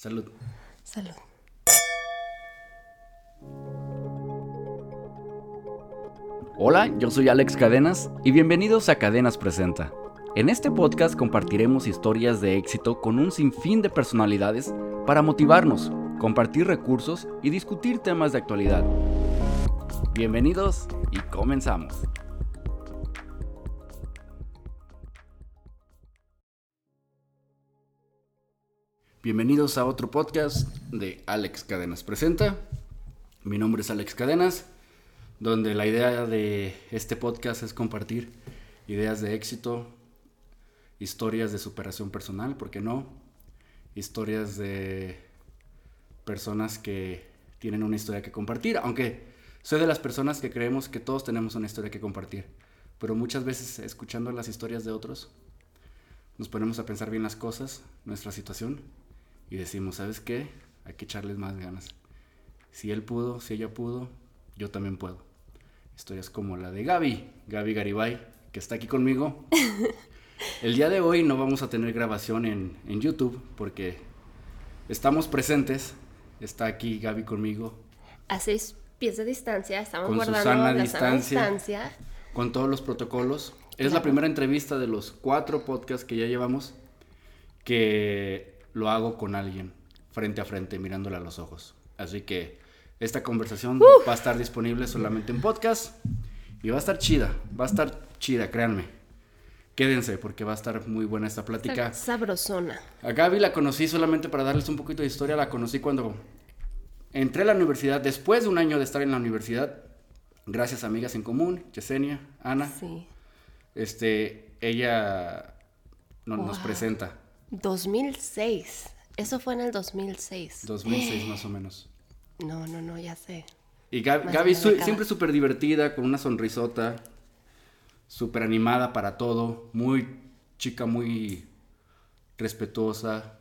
Salud. Salud. Hola, yo soy Alex Cadenas y bienvenidos a Cadenas Presenta. En este podcast compartiremos historias de éxito con un sinfín de personalidades para motivarnos, compartir recursos y discutir temas de actualidad. Bienvenidos y comenzamos. Bienvenidos a otro podcast de Alex Cadenas Presenta. Mi nombre es Alex Cadenas, donde la idea de este podcast es compartir ideas de éxito, historias de superación personal, ¿por qué no? Historias de personas que tienen una historia que compartir, aunque soy de las personas que creemos que todos tenemos una historia que compartir, pero muchas veces escuchando las historias de otros nos ponemos a pensar bien las cosas, nuestra situación, y decimos, ¿sabes qué? Hay que echarles más ganas. Si él pudo, si ella pudo, yo también puedo. Historias como la de Gaby, Gaby Garibay, que está aquí conmigo. El día de hoy no vamos a tener grabación en, en YouTube porque estamos presentes. Está aquí Gaby conmigo. A seis pies de distancia, estamos Con guardando Susana la distancia. sana distancia. con todos los protocolos. Es la primera entrevista de los cuatro podcasts que ya llevamos que lo hago con alguien, frente a frente, mirándole a los ojos. Así que esta conversación va a estar disponible solamente en podcast y va a estar chida, va a estar chida, créanme. Quédense porque va a estar muy buena esta plática. Sabrosona. A Gaby la conocí solamente para darles un poquito de historia. La conocí cuando entré a la universidad, después de un año de estar en la universidad, gracias a amigas en común, Yesenia, Ana. Sí. Este, ella no- nos presenta, 2006. Eso fue en el 2006. 2006 más o menos. No, no, no, ya sé. Y Gab- Más de Gaby su- siempre súper divertida, con una sonrisota, súper animada para todo, muy chica, muy respetuosa,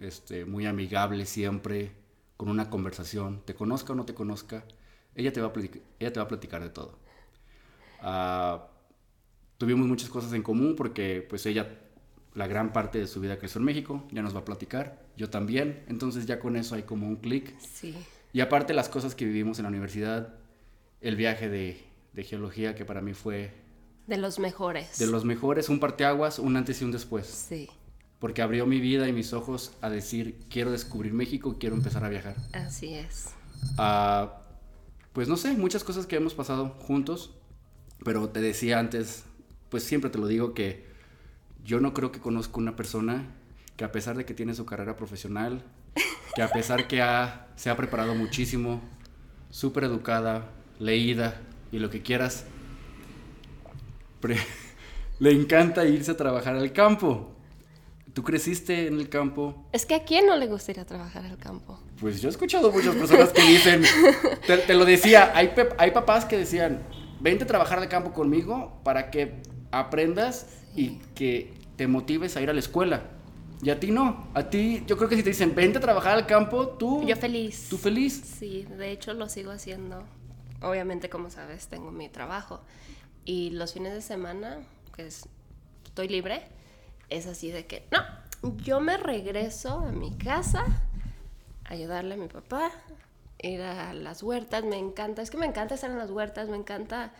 este, muy amigable siempre, con una conversación, te conozca o no te conozca, ella te va a platicar, ella te va a platicar de todo. Ah, tuvimos muchas cosas en común porque pues ella la gran parte de su vida creció en México, ya nos va a platicar, yo también, entonces ya con eso hay como un clic. Sí. Y aparte las cosas que vivimos en la universidad, el viaje de, de geología que para mí fue De los mejores. de los mejores, un parteaguas, un antes y un después. Sí, Porque abrió mi vida y mis ojos a decir, quiero descubrir México, quiero empezar a viajar. así es. Ah, pues no sé, muchas cosas que hemos pasado juntos, pero te decía antes, pues siempre te lo digo que yo no creo que conozco una persona que a pesar de que tiene su carrera profesional, que a pesar que ha, se ha preparado muchísimo, súper educada, leída y lo que quieras, pre- le encanta irse a trabajar al campo. ¿Tú creciste en el campo? Es que a quién no le gustaría trabajar al campo. Pues yo he escuchado muchas personas que dicen, te, te lo decía, hay, hay papás que decían, vente a trabajar de campo conmigo para que aprendas y que te motives a ir a la escuela. Y a ti no, a ti yo creo que si te dicen, vente a trabajar al campo, tú, Yo feliz. tú feliz. Sí, de hecho lo sigo haciendo. Obviamente, como sabes, tengo mi trabajo. Y los fines de semana, que es- estoy libre, es así de que, no, yo me regreso a mi casa, a ayudarle a mi papá, ir a las huertas, me encanta, es que me encanta estar en las huertas, me encanta...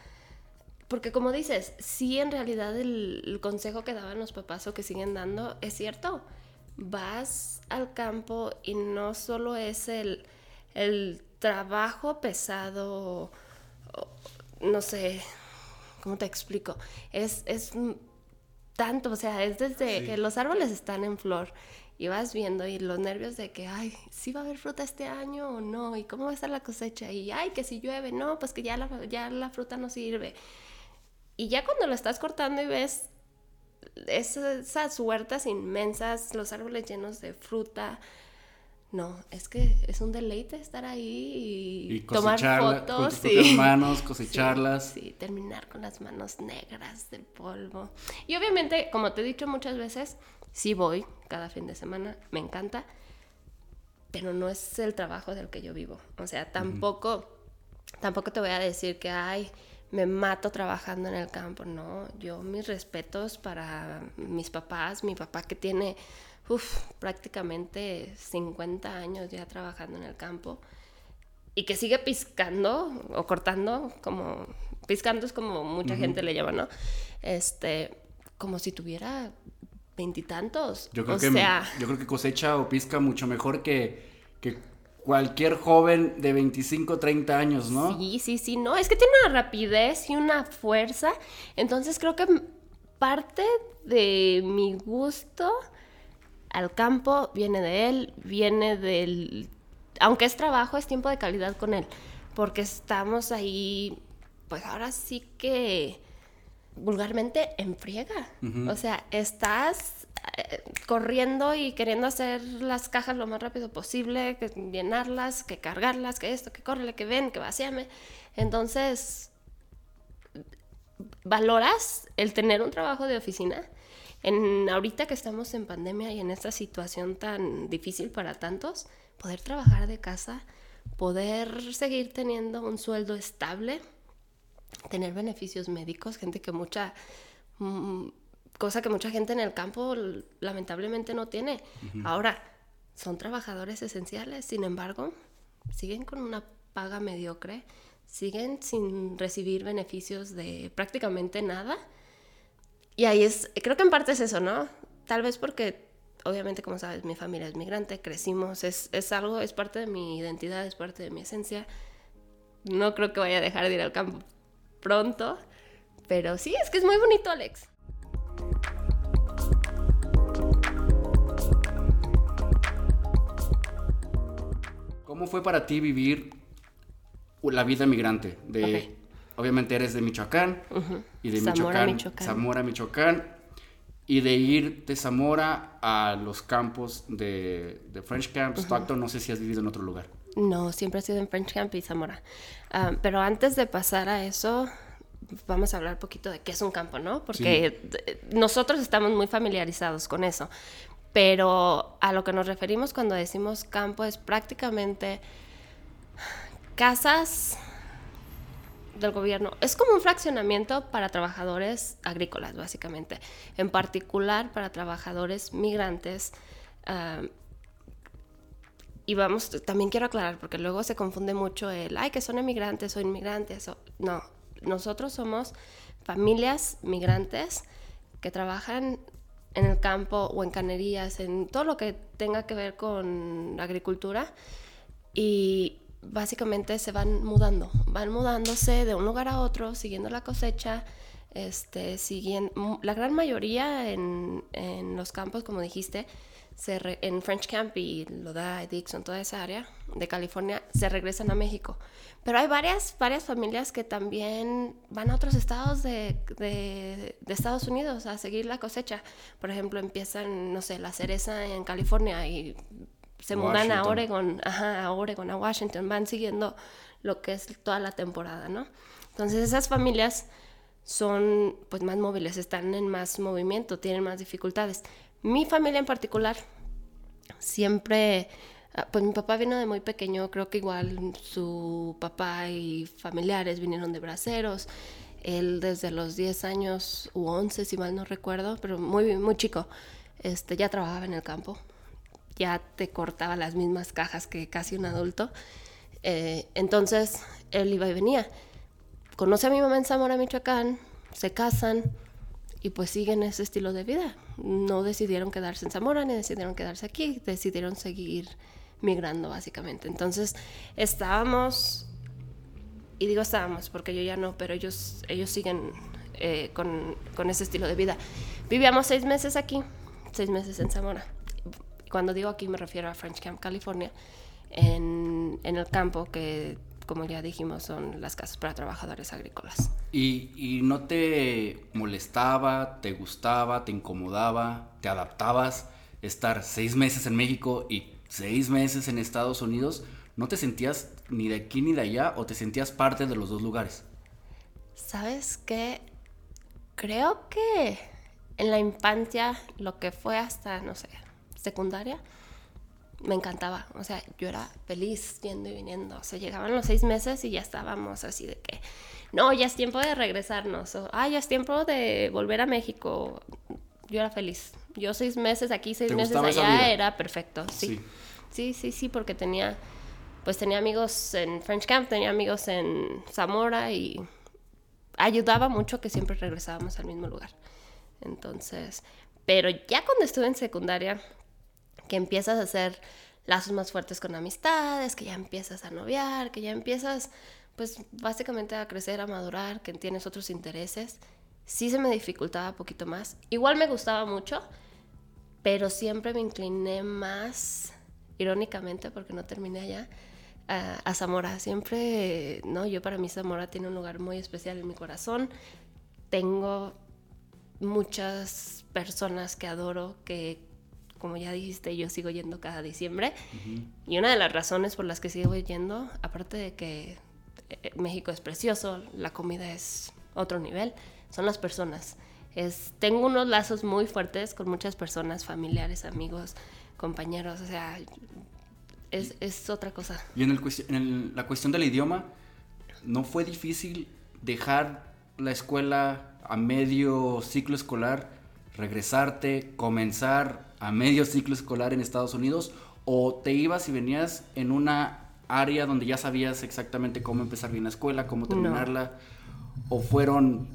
Porque como dices, sí en realidad el, el consejo que daban los papás o que siguen dando es cierto. Vas al campo y no solo es el, el trabajo pesado, no sé, ¿cómo te explico? Es, es tanto, o sea, es desde Sí. que los árboles están en flor y vas viendo y los nervios de que, ay, sí va a haber fruta este año o no, y cómo va a estar la cosecha, y ay, que si llueve, no, pues que ya la, ya la fruta no sirve. Y ya cuando lo estás cortando y ves esas, huertas inmensas, los árboles llenos de fruta, no, es que es un deleite estar ahí y, Y tomar fotos. con tus sí. manos, cosecharlas. Sí, terminar con las manos negras del polvo. Y obviamente, como te he dicho muchas veces, sí voy cada fin de semana, me encanta, pero no es el trabajo del que yo vivo. O sea, tampoco, tampoco te voy a decir que, ay, me mato trabajando en el campo. No, yo mis respetos para mis papás, mi papá que tiene uf, prácticamente 50 años ya trabajando en el campo y que sigue piscando o cortando, como piscando es como mucha gente le llama, ¿no? Este, como si tuviera veintitantos. Yo creo o que sea, yo creo que cosecha o pisca mucho mejor que, que cualquier joven de 25, 30 años, ¿no? Sí, sí, sí, no, es que tiene una rapidez y una fuerza. Entonces creo que parte de mi gusto al campo viene de él, viene del... Aunque es trabajo, es tiempo de calidad con él, porque estamos ahí, pues ahora sí que vulgarmente en friega. O sea, estás corriendo y queriendo hacer las cajas lo más rápido posible, que llenarlas, que cargarlas, que esto, que córrele, que ven, que vacíame. Entonces, valoras el tener un trabajo de oficina. En ahorita que estamos en pandemia y en esta situación tan difícil para tantos, poder trabajar de casa, poder seguir teniendo un sueldo estable, tener beneficios médicos, gente que mucha mm, cosa que mucha gente en el campo lamentablemente no tiene. Ahora, son trabajadores esenciales, sin embargo, siguen con una paga mediocre, siguen sin recibir beneficios de prácticamente nada. Y ahí es, creo que en parte es eso, ¿no? Tal vez porque, obviamente, como sabes, mi familia es migrante, crecimos, es, es algo, es parte de mi identidad, es parte de mi esencia. No creo que vaya a dejar de ir al campo pronto, pero sí, es que es muy bonito, Alex. ¿Cómo fue para ti vivir la vida migrante? De, Obviamente eres de Michoacán y de Zamora, Michoacán, Michoacán, Zamora, Michoacán, y de ir de Zamora a los campos de, French Camp, Stockton, no sé si has vivido en otro lugar. No, siempre he sido en French Camp y Zamora. Ah, pero antes de pasar a eso, vamos a hablar un poquito de qué es un campo, ¿no? Porque nosotros estamos muy familiarizados con eso. Pero a lo que nos referimos cuando decimos campo es prácticamente casas del gobierno. Es como un fraccionamiento para trabajadores agrícolas, básicamente. En particular para trabajadores migrantes. Ah, y vamos, también quiero aclarar, porque luego se confunde mucho el, ay, que son emigrantes o inmigrantes. no, nosotros somos familias migrantes que trabajan en el campo o en canerías, en todo lo que tenga que ver con agricultura. Y básicamente se van mudando, van mudándose de un lugar a otro, siguiendo la cosecha, este, siguiendo, la gran mayoría en, en los campos, como dijiste, en French Camp y Lodi, Dixon, toda esa área de California, se regresan a México. Pero hay varias, varias familias que también van a otros estados de, de, Estados Unidos a seguir la cosecha. Por ejemplo, empiezan, no sé, la cereza en California y se mudan a Oregon, ajá, a Oregon, a Washington, van siguiendo lo que es toda la temporada, ¿no? Entonces esas familias son pues más móviles, están en más movimiento, tienen más dificultades. Mi familia en particular, siempre, ah, pues mi papá vino de muy pequeño, creo que igual su papá y familiares vinieron de braceros. Él desde los 10 años u 11, si mal no recuerdo, pero muy, muy chico, este, ya trabajaba en el campo. Ya te cortaba las mismas cajas que casi un adulto. Eh, entonces, él iba y venía. Conoce a mi mamá en Zamora, Michoacán, se casan, y pues siguen ese estilo de vida. No decidieron quedarse en Zamora ni decidieron quedarse aquí, decidieron seguir migrando básicamente. Entonces estábamos, y digo estábamos porque yo ya no, pero ellos, ellos siguen eh, con, con, ese estilo de vida. Vivíamos seis meses aquí, seis meses en Zamora. Cuando digo aquí me refiero a French Camp, California, en, en el campo que como ya dijimos, son las casas para trabajadores agrícolas. ¿Y, no te molestaba, te gustaba, te incomodaba, te adaptabas estar seis meses en México y seis meses en Estados Unidos? ¿No te sentías ni de aquí ni de allá o te sentías parte de los dos lugares? ¿Sabes qué? Creo que en la infancia, lo que fue hasta, no sé, secundaria, me encantaba. O sea, yo era feliz yendo y viniendo. O sea, llegaban los seis meses y ya estábamos así de que, no, ya es tiempo de regresarnos. O, ah, ya es tiempo de volver a México. Yo era feliz. Yo seis meses aquí, seis ¿Te meses allá, era perfecto, sí. Sí. Sí, sí, sí, porque tenía, pues tenía amigos en French Camp, tenía amigos en Zamora y ayudaba mucho que siempre regresábamos al mismo lugar. Entonces, pero ya cuando estuve en secundaria, que empiezas a hacer lazos más fuertes con amistades, que ya empiezas a noviar, que ya empiezas, pues básicamente a crecer, a madurar, que tienes otros intereses, sí se me dificultaba un poquito más. Igual me gustaba mucho, pero siempre me incliné más, irónicamente, porque no terminé allá, a, a Zamora. Siempre, no, yo para mí Zamora tiene un lugar muy especial en mi corazón. Tengo muchas personas que adoro, que como ya dijiste, yo sigo yendo cada diciembre. Y una de las razones por las que sigo yendo, aparte de que eh, México es precioso, la comida es otro nivel, son las personas. Es, tengo unos lazos muy fuertes con muchas personas, familiares, amigos, compañeros, o sea, es, es otra cosa. Y en, el en el- la cuestión del idioma, ¿no fue difícil dejar la escuela a medio ciclo escolar, regresarte, comenzar a medio ciclo escolar en Estados Unidos? ¿O te ibas y venías en una área donde ya sabías exactamente cómo empezar bien la escuela, cómo terminarla? ¿O fueron...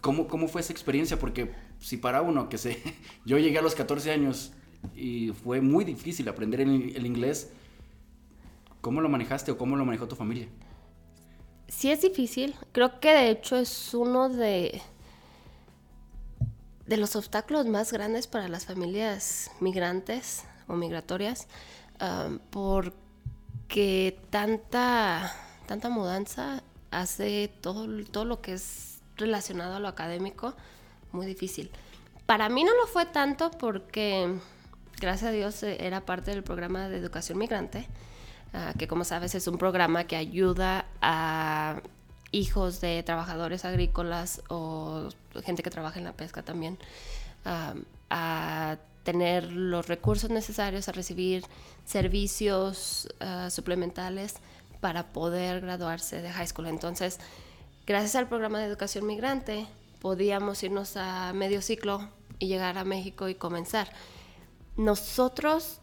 ¿Cómo, ¿Cómo fue esa experiencia? Porque si para uno que sé, yo llegué a los 14 años y fue muy difícil aprender el, el inglés, ¿Cómo lo manejaste o cómo lo manejó tu familia? Sí es difícil. Creo que de hecho es uno de, de los obstáculos más grandes para las familias migrantes o migratorias, porque tanta, tanta mudanza hace todo, todo lo que es relacionado a lo académico muy difícil. Para mí no lo fue tanto porque, gracias a Dios, eh, era parte del programa de educación migrante, ah, que como sabes es un programa que ayuda a hijos de trabajadores agrícolas o gente que trabaja en la pesca también ah, a tener los recursos necesarios a recibir servicios ah, suplementales para poder graduarse de high school. Entonces, gracias al programa de educación migrante, podíamos irnos a medio ciclo y llegar a México y comenzar. Nosotros,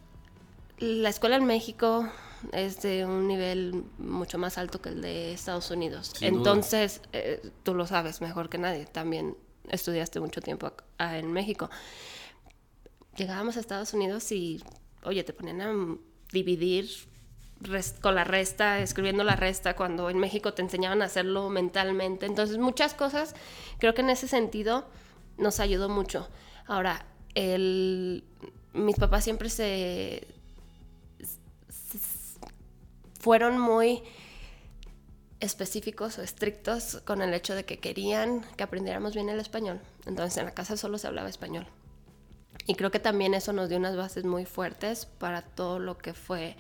la escuela en México es de un nivel mucho más alto que el de Estados Unidos. Sin. Entonces, eh, tú lo sabes mejor que nadie. También estudiaste mucho tiempo ah, en México. Llegábamos a Estados Unidos y, oye, te ponían a dividir con la resta, escribiendo la resta, cuando en México te enseñaban a hacerlo mentalmente. Entonces, muchas cosas, creo que en ese sentido nos ayudó mucho. Ahora, el, mis papás siempre se- fueron muy específicos o estrictos con el hecho de que querían que aprendiéramos bien el español. Entonces, en la casa solo se hablaba español. Y creo que también eso nos dio unas bases muy fuertes para todo lo que fue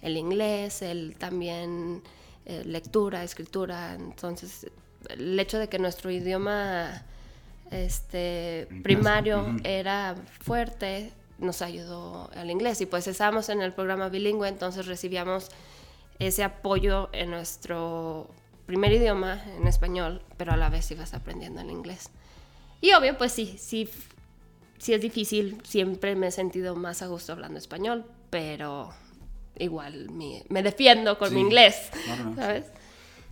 el inglés, el también eh, lectura, escritura. Entonces, el hecho de que nuestro idioma este, primario era fuerte nos ayudó al inglés. Y pues estábamos en el programa bilingüe, entonces recibíamos ese apoyo en nuestro primer idioma, en español, pero a la vez ibas aprendiendo el inglés. Y obvio, pues sí, sí, sí es difícil, siempre me he sentido más a gusto hablando español, pero igual me defiendo con Sí. mi inglés, No, no, no, ¿sabes?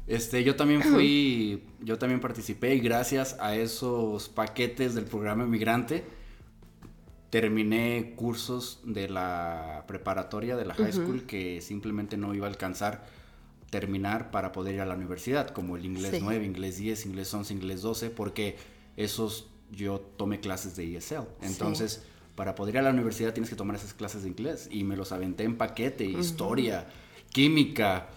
Este, yo también fui, yo también participé y gracias a esos paquetes del programa migrante terminé cursos de la preparatoria, de la high school, que simplemente no iba a alcanzar terminar para poder ir a la universidad, como el inglés Sí. 9, inglés 10, inglés 11, inglés 12, porque esos yo tomé clases de ESL. Entonces, para poder ir a la universidad tienes que tomar esas clases de inglés y me los aventé en paquete, historia, química,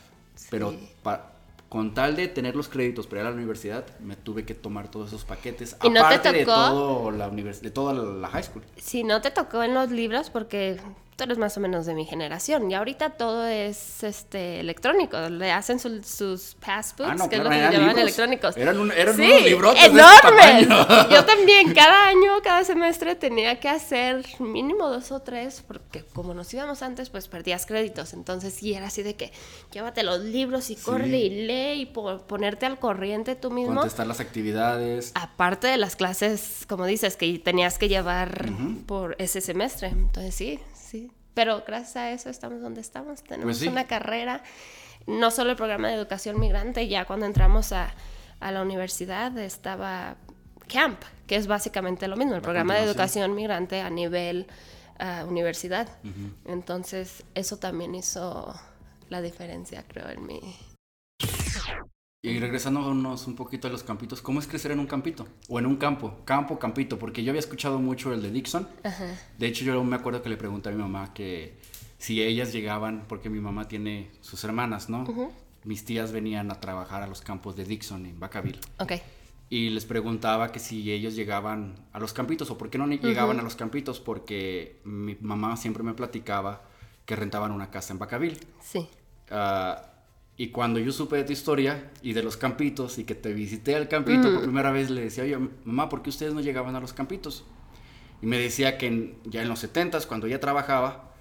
pero pa- con tal de tener los créditos para ir a la universidad, me tuve que tomar todos esos paquetes, ¿Y no te aparte de, todo la de toda la high school. Si no te tocó en los libros, porque tú eres más o menos de mi generación. Y ahorita todo es este electrónico. Le hacen su- sus passbooks, Ah, no, que claro, es lo que electrónicos. Eran un- eran sí, unos librotes de este enormes. Yo también, cada año, cada semestre tenía que hacer mínimo dos o tres, porque como nos íbamos antes, pues perdías créditos. Entonces sí, era así de que llévate los libros y corre y lee y po- ponerte al corriente tú mismo. Contestar las actividades. Aparte de las clases, como dices, que tenías que llevar por ese semestre. Entonces sí. Pero gracias a eso estamos donde estamos. Tenemos Pues sí. una carrera, no solo el programa de educación migrante, ya cuando entramos a, a la universidad estaba CAMP, que es básicamente lo mismo, el programa de educación migrante a nivel ah, universidad. Entonces eso también hizo la diferencia, creo, en mi... Y regresándonos un poquito a los campitos, ¿cómo es crecer en un campito? O en un campo, campo, campito, porque yo había escuchado mucho el de Dixon. Ajá. De hecho, yo me acuerdo que le pregunté a mi mamá que si ellas llegaban, porque mi mamá tiene sus hermanas, ¿no? Mis tías venían a trabajar a los campos de Dixon en Vacaville. Ok. Y les preguntaba que si ellos llegaban a los campitos o por qué no llegaban a los campitos, porque mi mamá siempre me platicaba que rentaban una casa en Vacaville. Sí. Ah, y cuando yo supe de tu historia y de los campitos y que te visité al campito por primera vez, le decía, oye, mamá, ¿por qué ustedes no llegaban a los campitos? Y me decía que en- ya en los 70s, cuando ella trabajaba,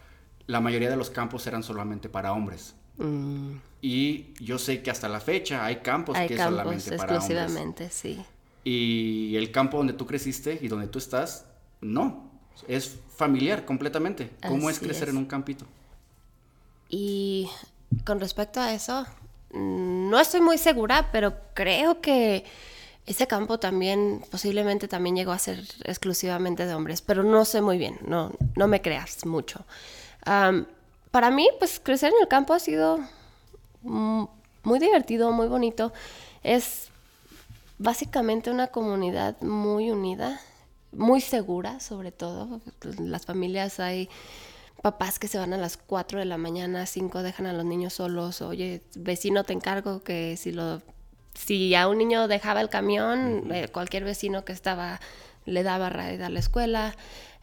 la mayoría de los campos eran solamente para hombres. Mm. Y yo sé que hasta la fecha hay campos Hay que es campos solamente para hombres. exclusivamente, sí. Y el campo donde tú creciste y donde tú estás, no. Es familiar completamente. ¿Cómo es Así crecer es. en un campito? Y con respecto a eso, no estoy muy segura, pero creo que ese campo también, posiblemente también llegó a ser exclusivamente de hombres, pero no sé muy bien, no, no me creas mucho. Para mí, pues crecer en el campo ha sido mm, muy divertido, muy bonito. Es básicamente una comunidad muy unida, muy segura sobre todo. Las familias hay papás que se van a las 4 de la mañana, 5 dejan a los niños solos. Oye, vecino, te encargo que si lo si a un niño dejaba el camión, eh, cualquier vecino que estaba le daba raid a la escuela.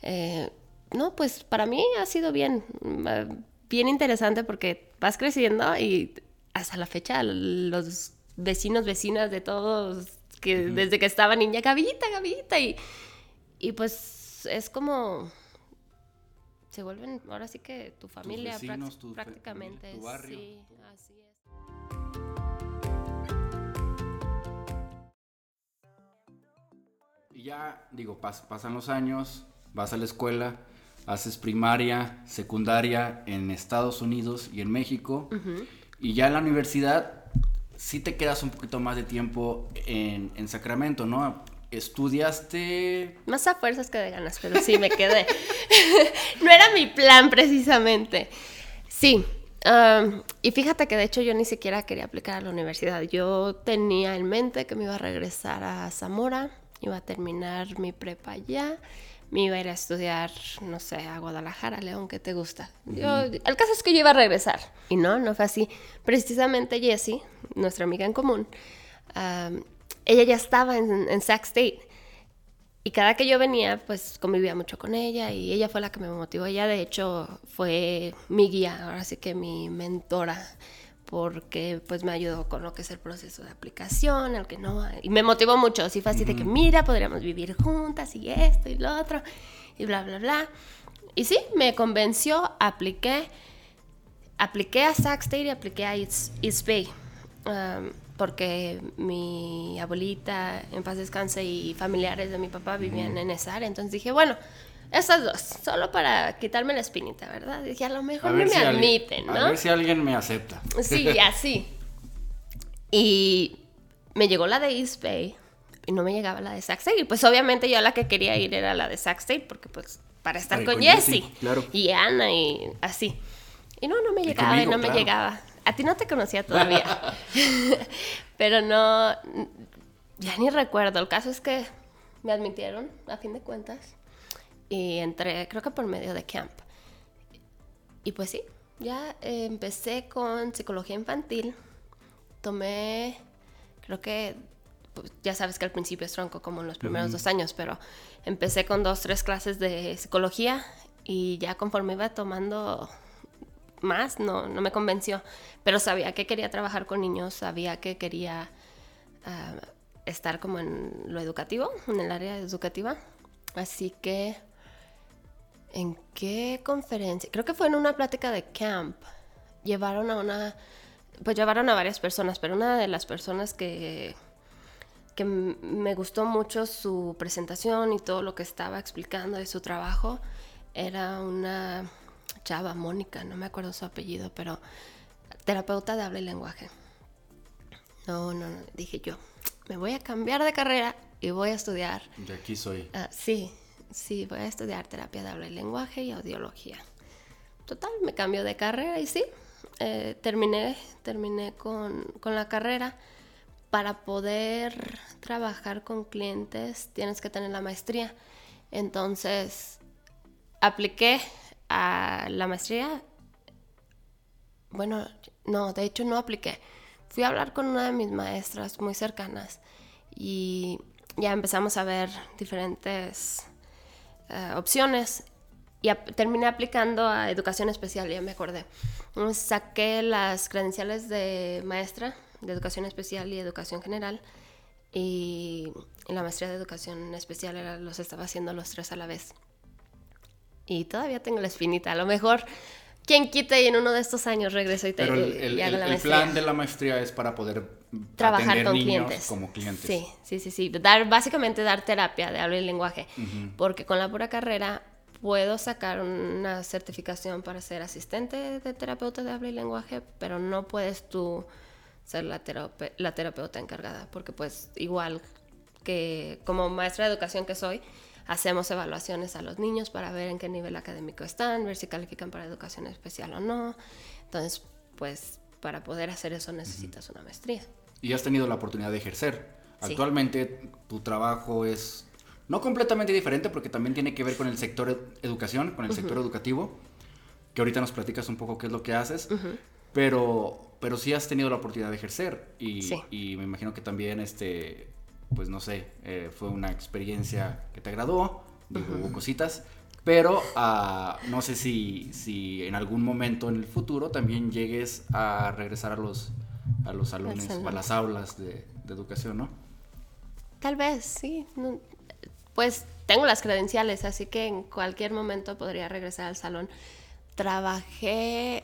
Eh, no, pues para mí ha sido bien, mm, bien interesante porque vas creciendo y hasta la fecha los vecinos, vecinas de todos, que desde que estaba niña, Gavita, Gavita, y, y pues es como, se vuelven ahora sí que tu familia vecinos, tu fe- prácticamente. tu barrio. Sí, así es. Y ya, digo, pas- pasan los años, vas a la escuela, haces primaria, secundaria en Estados Unidos y en México. Y ya en la universidad sí te quedas un poquito más de tiempo en, en Sacramento, ¿no? Estudiaste... Más a fuerzas que de ganas, pero sí me quedé. no era mi plan precisamente. Sí. y fíjate que de hecho yo ni siquiera quería aplicar a la universidad. Yo tenía en mente que me iba a regresar a Zamora, iba a terminar mi prepa allá, me iba a ir a estudiar, no sé, a Guadalajara, León, ¿qué te gusta? Yo, el caso es que yo iba a regresar. Y no, no fue así. Precisamente Jessie, nuestra amiga en común, ella ya estaba en, en Sac State. Y cada que yo venía, pues convivía mucho con ella y ella fue la que me motivó. Ella, de hecho, fue mi guía, ahora sí que mi mentora, porque pues me ayudó con lo que es el proceso de aplicación, el que no. Y me motivó mucho. Así fue así de que, mira, podríamos vivir juntas y esto y lo otro, y bla, bla, bla. Y sí, me convenció, apliqué. Apliqué a Sac State y apliqué a East, East Bay. um, porque mi abuelita, en paz descanse, y familiares de mi papá vivían en esa área. Entonces dije, bueno, esas dos, solo para quitarme la espinita, ¿verdad? Dije, a lo mejor no me si admiten, ¿no? A ver si alguien me acepta. Sí, así. Y me llegó la de East Bay y no me llegaba la de Sac State. Y pues obviamente yo la que quería ir era la de Sac State porque pues para estar ir con, con Jessie Jessie, claro. y Ana y así. Y no, no me llegaba y conmigo, no me llegaba. A ti no te conocía todavía. Pero no, ya ni recuerdo. El caso es que me admitieron, a fin de cuentas. Y entré, creo que por medio de camp. Y pues sí, ya eh, empecé con psicología infantil. Tomé, creo que, pues, ya sabes que al principio es tronco como en los primeros dos años, pero empecé con dos, tres clases de psicología y ya conforme iba tomando más, no, no me convenció, pero sabía que quería trabajar con niños, sabía que quería ah, estar como en lo educativo, en el área educativa, así que ¿en qué conferencia? Creo que fue en una plática de camp, llevaron a una, pues llevaron a varias personas, pero una de las personas que que me gustó mucho su presentación y todo lo que estaba explicando de su trabajo. Era una chava, Mónica, no me acuerdo su apellido, pero terapeuta de habla y lenguaje. No, no, no, dije yo, me voy a cambiar de carrera y voy a estudiar. De aquí soy. Ah, sí, sí, voy a estudiar terapia de habla y lenguaje y audiología. Total, me cambio de carrera y sí, eh, terminé, terminé con, con la carrera para poder trabajar con clientes tienes que tener la maestría. Entonces, apliqué a la maestría. Bueno, no, de hecho no apliqué. Fui a hablar con una de mis maestras muy cercanas y ya empezamos a ver diferentes eh, opciones y terminé aplicando a educación especial, ya me acordé. Saqué las credenciales de maestra de educación especial y educación general. Y, la maestría de educación especial los estaba haciendo los tres a la vez. Y todavía tengo la espinita. A lo mejor, quien quite y en uno de estos años regreso y te Pero el, el, plan de la maestría es para poder trabajar con clientes. como clientes. Sí, sí, sí, sí. Dar, básicamente dar terapia de habla y lenguaje. Porque con la pura carrera puedo sacar una certificación para ser asistente de terapeuta de habla y lenguaje, pero no puedes tú ser la, la terapeuta encargada, porque pues igual que como maestra de educación que soy, hacemos evaluaciones a los niños para ver en qué nivel académico están, ver si califican para educación especial o no. Entonces, pues para poder hacer eso necesitas una maestría. Y has tenido la oportunidad de ejercer. Actualmente tu trabajo es no completamente diferente porque también tiene que ver con el sector educación, con el sector educativo, que ahorita nos platicas un poco qué es lo que haces, pero pero sí has tenido la oportunidad de ejercer y, y me imagino que también, este, pues no sé, eh, fue una experiencia que te agradó, hubo cositas, pero ah, no sé si, si en algún momento en el futuro también llegues a regresar a los, a los salones o a las aulas de, de, educación, ¿no? Tal vez, sí. pues tengo las credenciales, así que en cualquier momento podría regresar al salón. Trabajé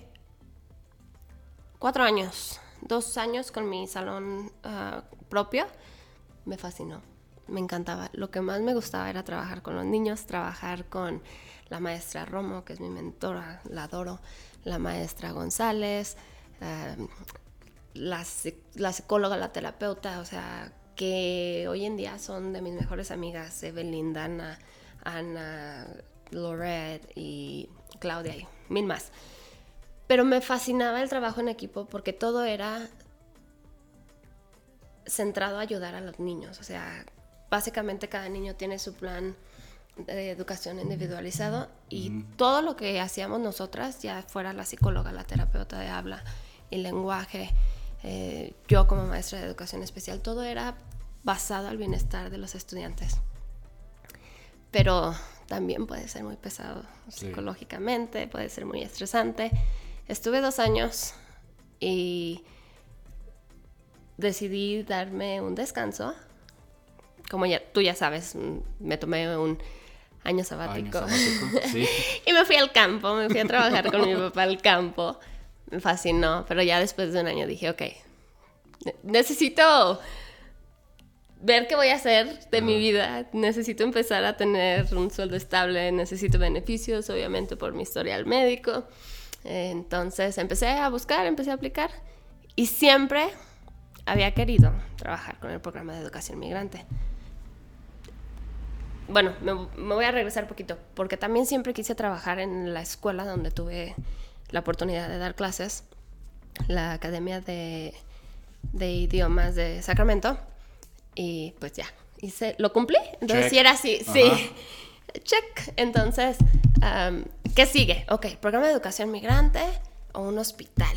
cuatro años, dos años con mi salón ah, propio, me fascinó, me encantaba. Lo que más me gustaba era trabajar con los niños, trabajar con la maestra Romo, que es mi mentora, la adoro, la maestra González, ah, la, la, psicóloga, la terapeuta, o sea, que hoy en día son de mis mejores amigas, Evelyn, Dana, Ana, Lorette y Claudia y mil más. Pero me fascinaba el trabajo en equipo porque todo era centrado a ayudar a los niños. O sea, básicamente cada niño tiene su plan de educación individualizado y todo lo que hacíamos nosotras, ya fuera la psicóloga, la terapeuta de habla y lenguaje, eh, yo como maestra de educación especial, todo era basado al bienestar de los estudiantes. Pero también puede ser muy pesado psicológicamente, puede ser muy estresante. Estuve dos años y decidí darme un descanso. Como ya, tú ya sabes, mm, me tomé un año sabático. y me fui al campo, me fui a trabajar con mi papá al campo. Me fascinó, pero ya después de un año dije, ok, necesito ver qué voy a hacer de mi vida. Necesito empezar a tener un sueldo estable, necesito beneficios, obviamente por mi historial médico. Entonces empecé a buscar, empecé a aplicar y siempre había querido trabajar con el programa de educación migrante. Bueno, me, voy a regresar un poquito, porque también siempre quise trabajar en la escuela donde tuve la oportunidad de dar clases, la Academia de, Idiomas de Sacramento, y pues ya, hice, lo cumplí. Entonces, si era así, sí, check. Entonces, ¿Qué sigue? Ok, programa de educación migrante o un hospital.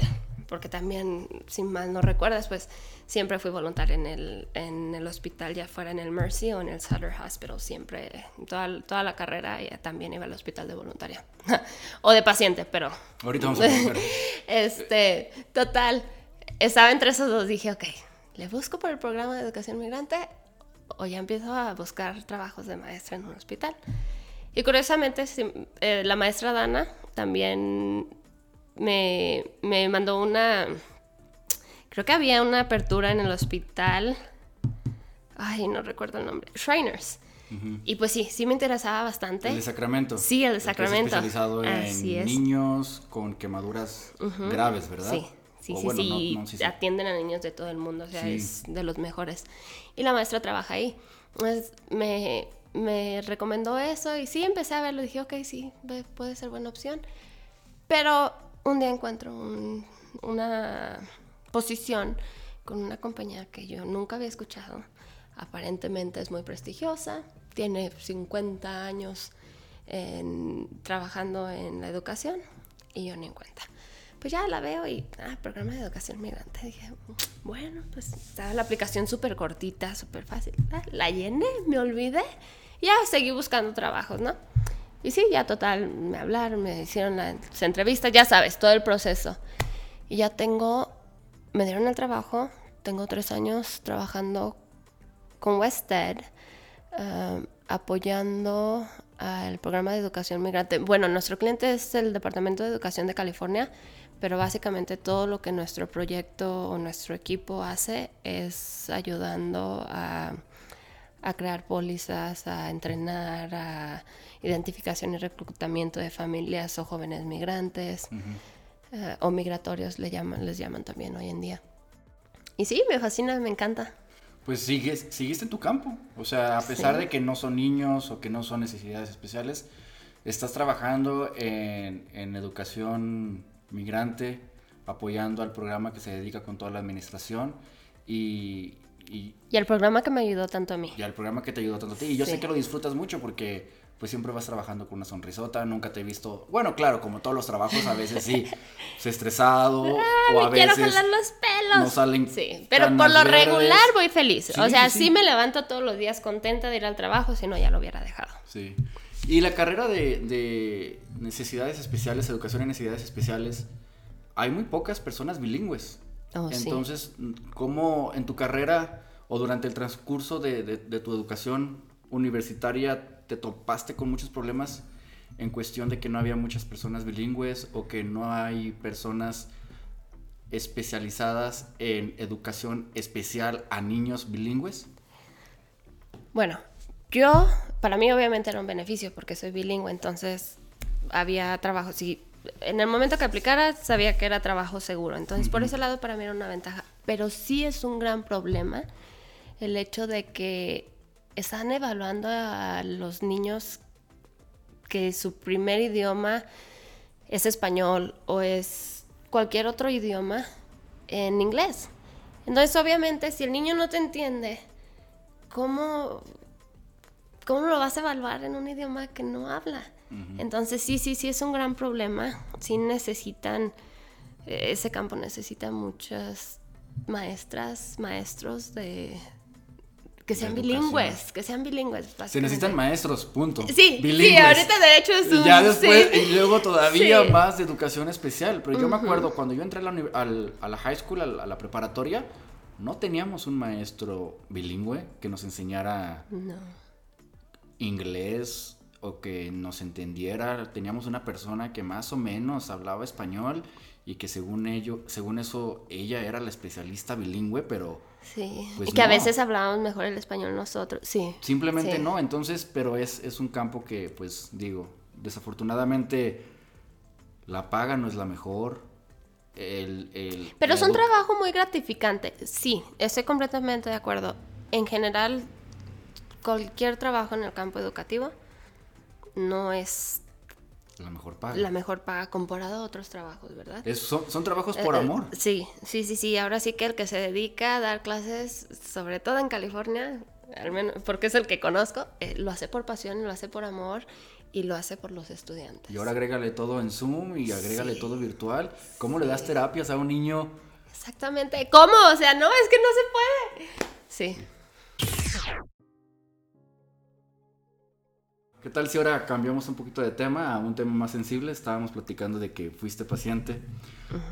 Porque también, si mal no recuerdas, pues siempre fui voluntaria en el, en el hospital, ya fuera en el Mercy o en el Sutter Hospital, siempre, toda, toda la carrera y también iba al hospital de voluntaria, o de paciente, pero... Ahorita vamos a ver. este, total, estaba entre esos dos, dije, ok, ¿le busco por el programa de educación migrante o ya empiezo a buscar trabajos de maestra en un hospital? Y curiosamente, eh, la maestra Dana también me, me mandó una... Creo que había una apertura en el hospital. Ay, no recuerdo el nombre. Shriners. Y pues sí, sí me interesaba bastante. El de Sacramento. Sí, el de Sacramento. especializado en niños con quemaduras graves, ¿verdad? Sí. Sí, sí, sí, atienden a niños de todo el mundo, o sea, es de los mejores. Y la maestra trabaja ahí. Entonces, me, me recomendó eso y sí, empecé a verlo. Dije, ok, sí, puede ser buena opción. Pero un día encuentro una posición con una compañía que yo nunca había escuchado. Aparentemente es muy prestigiosa, tiene 50 años trabajando en la educación y yo ni en cuenta. Pues ya la veo y, ah, programa de educación migrante. Dije, bueno, pues estaba la aplicación súper cortita, súper fácil. Ah, la llené, me olvidé. Y ya seguí buscando trabajos, ¿no? Y sí, ya total, me hablaron, me hicieron la entrevista, ya sabes, todo el proceso. Y ya tengo, me dieron el trabajo, tengo tres años trabajando con Wested, eh, apoyando al programa de educación migrante. Bueno, nuestro cliente es el Departamento de Educación de California, pero básicamente todo lo que nuestro proyecto o nuestro equipo hace es ayudando a a crear pólizas, a entrenar, a identificación y reclutamiento de familias o jóvenes migrantes eh, o migratorios le llaman, les llaman también hoy en día. Y sí, me fascina, me encanta. Pues sigues, seguiste en tu campo, o sea, a pesar de que no son niños o que no son necesidades especiales, estás trabajando en, en educación migrante, apoyando al programa que se dedica con toda la administración y, y, al programa que me ayudó tanto a mí. Y al programa que te ayudó tanto a ti. Y yo sé que lo disfrutas mucho porque pues siempre vas trabajando con una sonrisota, nunca te he visto, bueno, claro, como todos los trabajos, a veces sí, se estresado ah, o a veces quiero jalar los pelos. No salen Sí, pero por lo regular voy feliz. o sea, sí. me levanto todos los días contenta de ir al trabajo, si no ya lo hubiera dejado. Sí. Y la carrera de, de necesidades especiales, educación en necesidades especiales, hay muy pocas personas bilingües. Oh, Entonces, ¿cómo en tu carrera o durante el transcurso de, tu educación universitaria te topaste con muchos problemas en cuestión de que no había muchas personas bilingües o que no hay personas especializadas en educación especial a niños bilingües? Bueno, yo, para mí obviamente era un beneficio porque soy bilingüe, entonces había trabajo. Si en el momento que aplicara sabía que era trabajo seguro. Entonces, por ese lado para mí era una ventaja. Pero sí es un gran problema el hecho de que están evaluando a los niños que su primer idioma es español o es cualquier otro idioma en inglés. Entonces, obviamente, si el niño no te entiende, ¿cómo, cómo lo vas a evaluar en un idioma que no habla? Entonces sí, sí, sí es un gran problema. Sí necesitan, eh, ese campo necesita muchas maestras, maestros de que sean bilingües, que sean bilingües. Se necesitan maestros, punto. Sí, sí, ahorita de hecho es un... Ya después, y luego todavía más de educación especial. Pero yo me acuerdo, cuando yo entré a la, a la high school, a la, preparatoria, no teníamos un maestro bilingüe que nos enseñara inglés, o que nos entendiera. Teníamos una persona que más o menos hablaba español y que según ello, según eso, ella era la especialista bilingüe, pero sí. Pues y que a veces hablábamos mejor el español nosotros, sí. Simplemente no, entonces, pero es, es un campo que, pues, digo, desafortunadamente la paga no es la mejor. El, el, pero es un trabajo muy gratificante, sí, estoy completamente de acuerdo. En general, cualquier trabajo en el campo educativo no es la mejor paga. La mejor paga comparado a otros trabajos, ¿verdad? son, trabajos por eh, amor. Sí, sí, sí, sí. Ahora sí que el que se dedica a dar clases, sobre todo en California, al menos porque es el que conozco, eh, lo hace por pasión, lo hace por amor y lo hace por los estudiantes. Y ahora agrégale todo en Zoom y agrégale Sí. todo virtual. ¿Cómo le das terapias a un niño? Exactamente. ¿Cómo? O sea, no, es que no se puede. Sí. ¿Qué tal si ahora cambiamos un poquito de tema a un tema más sensible? Estábamos platicando de que fuiste paciente.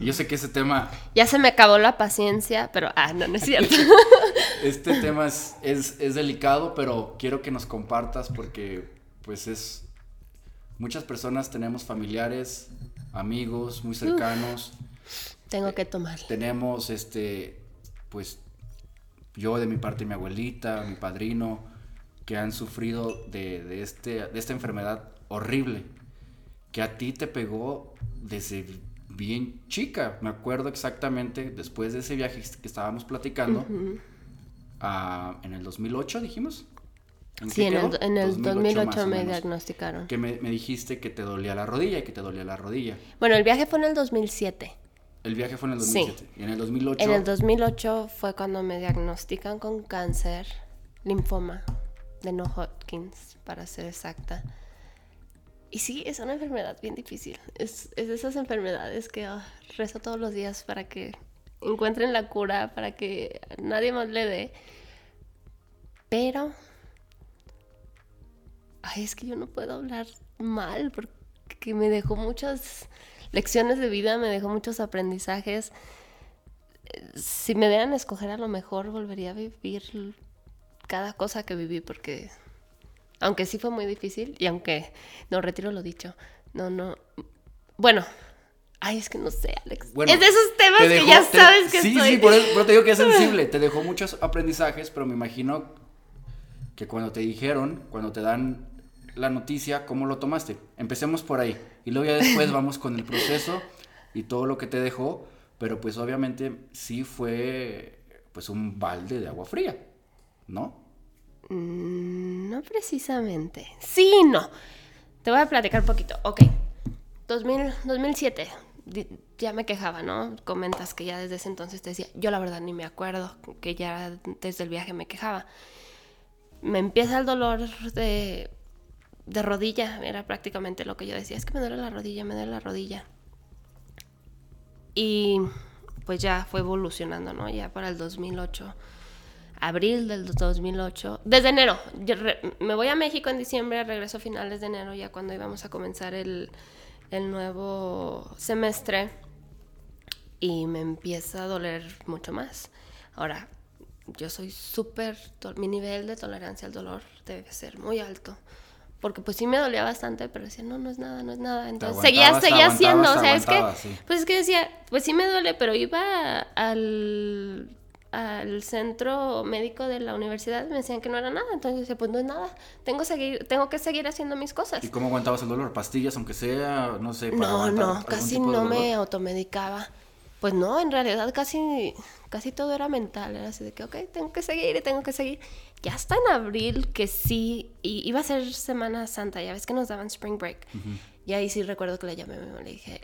Y yo sé que ese tema, Ya se me acabó la paciencia, pero ah, no, no es cierto. este tema es, es, es delicado, pero quiero que nos compartas porque pues es... Muchas personas tenemos familiares, amigos muy cercanos. Tengo que tomar. Tenemos, este, pues, yo de mi parte, mi abuelita, mi padrino, que han sufrido de, de este, de esta enfermedad horrible, que a ti te pegó desde bien chica. Me acuerdo exactamente, después de ese viaje que estábamos platicando, ah, en el 2008, dijimos. ¿En Sí, en el, en el 2008, más o me menos. diagnosticaron. Que me, me dijiste que te dolía la rodilla y que te dolía la rodilla. Bueno, el viaje fue en el 2007. El viaje fue en el Sí. 2007. Y en el 2008... En el 2008 fue cuando me diagnostican con cáncer, linfoma de no Hodgkins, para ser exacta. Y sí, es una enfermedad bien difícil. Es, es de esas enfermedades que ah, rezo todos los días para que encuentren la cura, para que nadie más le dé. Pero... Ay, es que yo no puedo hablar mal porque me dejó muchas lecciones de vida, me dejó muchos aprendizajes si me dieran escoger, a lo mejor volvería a vivir cada cosa que viví, porque aunque sí fue muy difícil y aunque no retiro lo dicho, no, no. Bueno, ay, es que no sé, Alex. Bueno, es de esos temas te que ya te- sabes que sí, estoy. Sí, por eso, por eso te digo que es sensible. Te dejó muchos aprendizajes, pero me imagino que cuando te dijeron, cuando te dan la noticia, ¿cómo lo tomaste? Empecemos por ahí. Y luego ya después vamos con el proceso y todo lo que te dejó. Pero pues obviamente sí fue pues un balde de agua fría, ¿no? Mm, No precisamente. Sí, no. Te voy a platicar un poquito. Ok. 2000, 2007. di- Ya me quejaba, ¿no? Comentas que ya desde ese entonces te decía, yo la verdad ni me acuerdo, que ya desde el viaje me quejaba. Me empieza el dolor de, de rodilla, era prácticamente lo que yo decía, es que me duele la rodilla, me duele la rodilla. Y pues ya fue evolucionando, ¿no? Ya para el 2008 abril del 2008, desde enero, yo re- me voy a México en diciembre, regreso a finales de enero, ya cuando íbamos a comenzar el, el nuevo semestre, y me empieza a doler mucho más. Ahora, yo soy súper, mi nivel de tolerancia al dolor debe ser muy alto. Porque pues sí me dolía bastante, pero decía, no, no es nada, no es nada. Entonces seguía, seguía haciendo, o sea, es que, sí. pues es que decía, pues sí me duele, pero iba al, al centro médico de la universidad me decían que no era nada. Entonces yo decía, pues no es nada, tengo, seguir, tengo que seguir haciendo mis cosas. ¿Y cómo aguantabas el dolor? ¿Pastillas, aunque sea? No sé. para No, no, casi no me automedicaba. Pues no, en realidad casi, casi todo era mental. Era así de que, ok, tengo que seguir y tengo que seguir. Ya hasta en abril, que sí, y iba a ser Semana Santa, ya ves que nos daban Spring Break. Y ahí sí recuerdo que le llamé a mi mamá y le dije,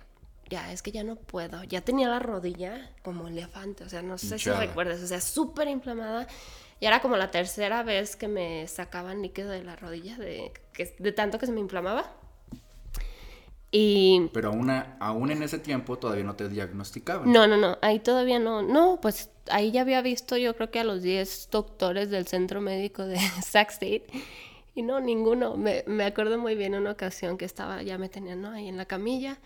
ya, es que ya no puedo. Ya tenía la rodilla como elefante, o sea, no sé Hinchada. si recuerdas, o sea, súper inflamada. Y era como la tercera vez que me sacaban líquido de la rodilla, de, que, de tanto que se me inflamaba. Y Pero aún, a- aún en ese tiempo todavía no te diagnosticaban. no, no, no, ahí todavía no. No, pues ahí ya había visto yo creo que a los 10 doctores del centro médico de Sac State. Y no, ninguno. Me, me acuerdo muy bien una ocasión que estaba, ya me tenían ¿no? ahí en la camilla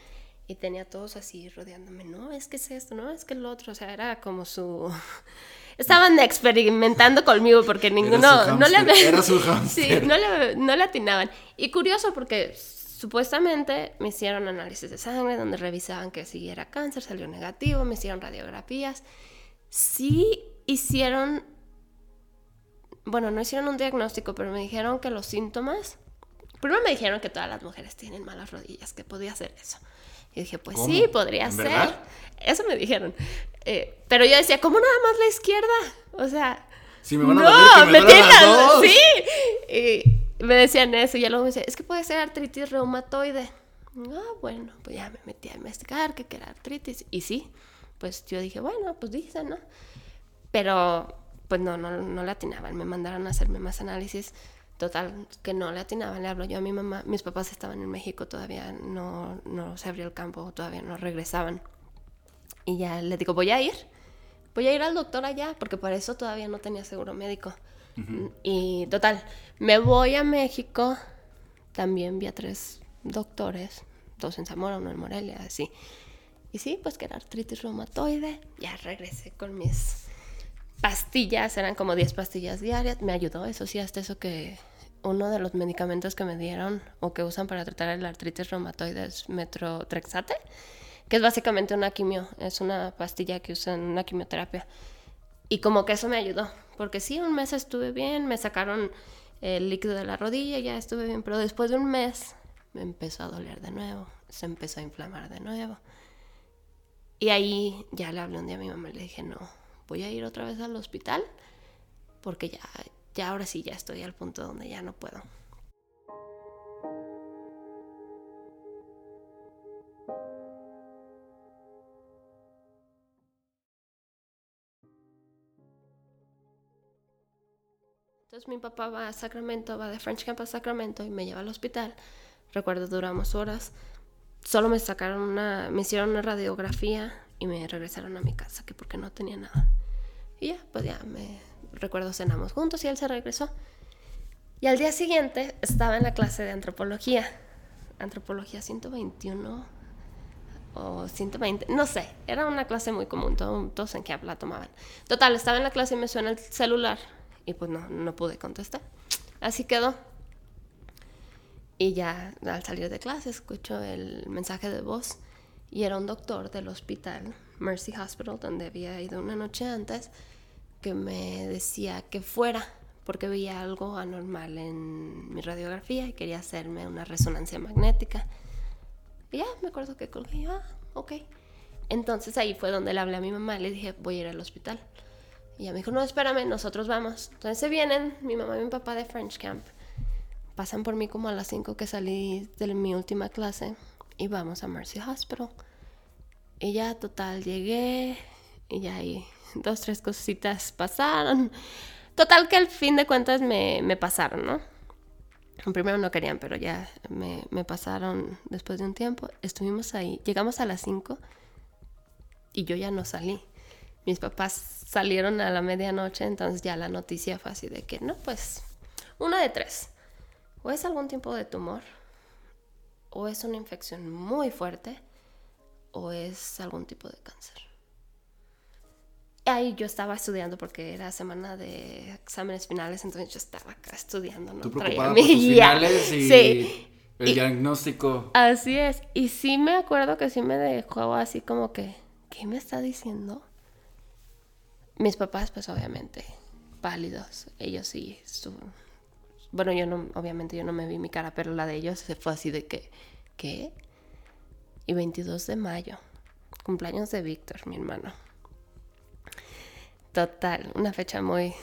y tenía a todos así rodeándome. No, es que es esto, no, es que lo otro. O sea, era como su... Estaban experimentando conmigo porque ninguno... no le, era su Sí, no le, no le atinaban. Y curioso porque supuestamente me hicieron análisis de sangre donde revisaban que si era cáncer, salió negativo, me hicieron radiografías. Sí hicieron, bueno, no hicieron un diagnóstico, pero me dijeron que los síntomas, primero me dijeron que todas las mujeres tienen malas rodillas, que podía ser eso. Y dije, pues ¿Cómo? sí, podría ¿En ser. verdad? Eso me dijeron. Eh, pero yo decía, ¿cómo nada más la izquierda? O sea, Si me van a no, me las- dos. Sí. Y me decían eso y ya luego me decían, es que puede ser artritis reumatoide. Ah, bueno, pues ya me metí a investigar que era artritis. Y sí, pues yo dije, bueno, pues dicen, ¿no? Pero, pues no, no, no la atinaban. Me mandaron a hacerme más análisis. Total, que no le atinaban, le hablo yo a mi mamá. Mis papás estaban en México todavía, no, no se abrió el campo, todavía no regresaban. Y ya le digo, voy a ir, voy a ir al doctor allá, porque por eso todavía no tenía seguro médico. Y total, me voy a México, también vi a tres doctores, dos en Zamora, uno en Morelia, así. Y sí, pues que era artritis reumatoide, ya regresé con mis pastillas, eran como 10 pastillas diarias, me ayudó, eso sí, hasta eso que uno de los medicamentos que me dieron o que usan para tratar el artritis reumatoide es metrotrexate, que es básicamente una quimio, es una pastilla que usan en una quimioterapia. Y como que eso me ayudó, porque sí, un mes estuve bien, me sacaron el líquido de la rodilla, ya estuve bien, pero después de un mes me empezó a doler de nuevo, se empezó a inflamar de nuevo. Y ahí ya le hablé un día a mi mamá le dije, no, voy a ir otra vez al hospital porque ya, ya ahora sí ya estoy al punto donde ya no puedo. Entonces mi papá va a Sacramento, va de French Camp a Sacramento y me lleva al hospital. Recuerdo, duramos horas. Solo me sacaron una, me hicieron una radiografía y me regresaron a mi casa, que porque no tenía nada. Y ya, pues ya me recuerdo cenamos juntos y él se regresó. Y al día siguiente estaba en la clase de antropología. Antropología 121 o 120, no sé, era una clase muy común, todos en qué la tomaban. Total, estaba en la clase y me suena el celular y pues no, no pude contestar. Así quedó. Y ya al salir de clase escucho el mensaje de voz y era un doctor del hospital Mercy Hospital, donde había ido una noche antes, que me decía que fuera porque veía algo anormal en mi radiografía y quería hacerme una resonancia magnética. Y ya me acuerdo que colgué, ah, ok. Entonces ahí fue donde le hablé a mi mamá, le dije, voy a ir al hospital. Y ella me dijo, no, espérame, nosotros vamos. Entonces se vienen mi mamá y mi papá de French Camp. Pasan por mí como a las 5 que salí de mi última clase y vamos a Mercy Hospital. Y ya total llegué y ya ahí dos, tres cositas pasaron. Total que al fin de cuentas me, me pasaron, ¿no? Primero no querían, pero ya me, me, pasaron después de un tiempo. Estuvimos ahí, llegamos a las 5 y yo ya no salí. Mis papás salieron a la medianoche, entonces ya la noticia fue así de que, no, pues, uno de tres. O es algún tipo de tumor, o es una infección muy fuerte, o es algún tipo de cáncer. Ahí yo estaba estudiando porque era semana de exámenes finales, entonces yo estaba acá estudiando, ¿no? Tú preocupada por tus finales y sí. el diagnóstico. Así es. Y sí me acuerdo que sí me dejó así como que, ¿qué me está diciendo? Mis papás, pues obviamente, pálidos. Ellos sí, su... bueno, yo no, obviamente yo no me vi mi cara, pero la de ellos se fue así de que, ¿qué? Y 22 de mayo, cumpleaños de Víctor, mi hermano. Total, una fecha muy...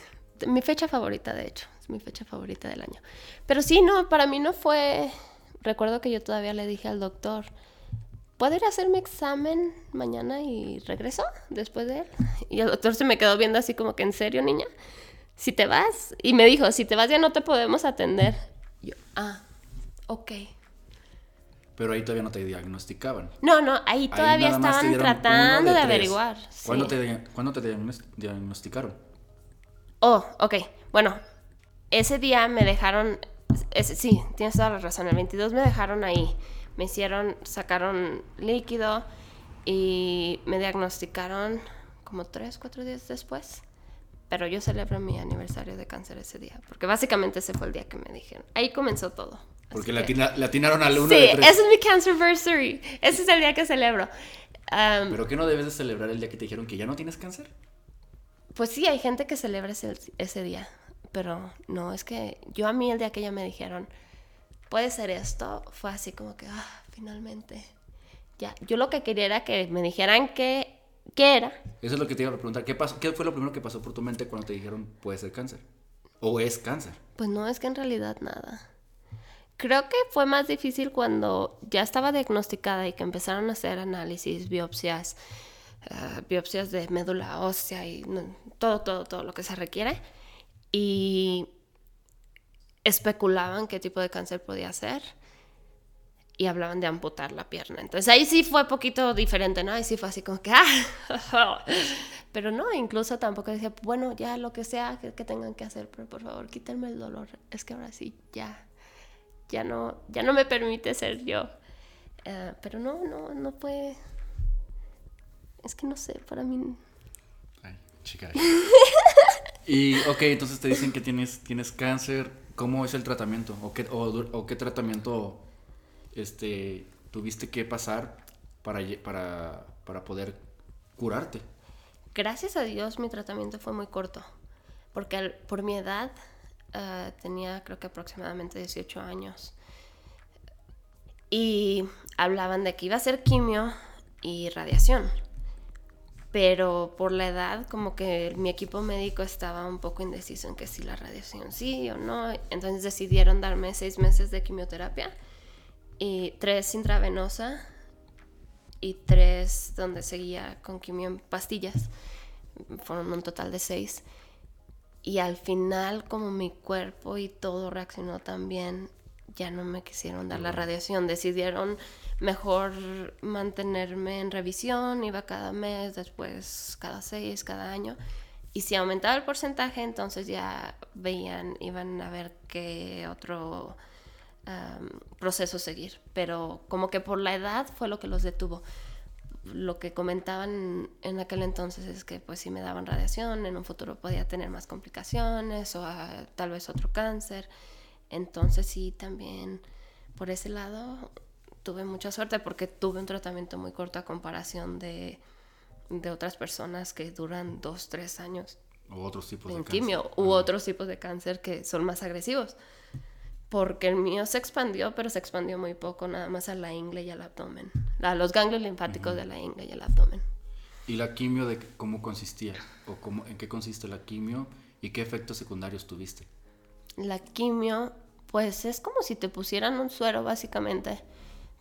Mi fecha favorita, de hecho, es mi fecha favorita del año. Pero sí, no, para mí no fue... Recuerdo que yo todavía le dije al doctor, ¿puedo ir a hacer mi examen mañana y regreso después de él? Y el doctor se me quedó viendo así como que, ¿en serio, niña? Si te vas, y me dijo, si te vas ya no te podemos atender. yo, ah, ok. Pero ahí todavía no te diagnosticaban. No, no, ahí todavía estaban tratando de, averiguar. ¿Cuándo, te, te diagnosticaron? Oh, ok. Bueno, ese día me dejaron, sí, tienes toda la razón, el 22 me dejaron ahí. Me hicieron, sacaron líquido y me diagnosticaron como tres, cuatro días después. Pero yo celebro mi aniversario de cáncer ese día, porque básicamente ese fue el día que me dijeron. Ahí comenzó todo. Porque le atinaron al uno sí, ese es mi cancerversary. Ese es el día que celebro. ¿Pero qué no debes de celebrar el día que te dijeron que ya no tienes cáncer? Pues sí, hay gente que celebra ese, ese día. Pero no, es que yo a mí el día que ya me dijeron, puede ser esto, fue así como que, ah, finalmente. Ya, yo lo que quería era que me dijeran que, qué era. Eso es lo que te iba a preguntar. ¿Qué, pasó, ¿Qué fue lo primero que pasó por tu mente cuando te dijeron puede ser cáncer? ¿O es cáncer? Pues no, es que en realidad nada. Creo que fue más difícil cuando ya estaba diagnosticada y que empezaron a hacer análisis, biopsias, eh, biopsias de médula ósea y todo, todo, todo lo que se requiere. Y especulaban qué tipo de cáncer podía ser y hablaban de amputar la pierna. Entonces ahí sí fue poquito diferente, ¿no? Ahí sí fue así como que, ¡ah! Pero no, incluso tampoco decía, bueno, ya lo que sea que, tengan que hacer, pero por favor, quítenme el dolor. Es que ahora sí, ya, ya no, ya no me permite ser yo. Eh, pero no, no, no fue... Es que no sé, para mí... Ay, chica. y, ok, entonces te dicen que tienes, tienes cáncer. ¿Cómo es el tratamiento? ¿O qué, o qué tratamiento este, tuviste que pasar para, para, para poder curarte? Gracias a Dios mi tratamiento fue muy corto, porque por mi edad ah, tenía creo que aproximadamente 18 años. Y hablaban de que iba a ser quimio y radiación. Pero por la edad, como que mi equipo médico estaba un poco indeciso en que si la radiación sí o no. Entonces decidieron darme seis meses de quimioterapia y tres intravenosa y tres donde seguía con quimio en pastillas. Fueron un total de seis. Y al final, como mi cuerpo y todo reaccionó tan bien, ya no me quisieron dar la radiación. Decidieron mejor mantenerme en revisión, iba cada mes, después cada seis, cada año. Y si aumentaba el porcentaje, entonces ya veían, iban a ver qué otro proceso seguir, pero como que por la edad fue lo que los detuvo. Lo que comentaban en aquel entonces es que pues si me daban radiación, en un futuro podía tener más complicaciones o ah, tal vez otro cáncer. Entonces sí, también por ese lado tuve mucha suerte porque tuve un tratamiento muy corto a comparación de, de otras personas que duran dos, tres años. O otros tipos de quimio, u otros tipos de cáncer que son más agresivos porque el mío se expandió, pero se expandió muy poco, nada más a la ingle y al abdomen, a los ganglios linfáticos de la ingle y el abdomen. ¿Y la quimio de cómo consistía? ¿O cómo, en qué consiste la quimio y qué efectos secundarios tuviste? La quimio, pues es como si te pusieran un suero, básicamente.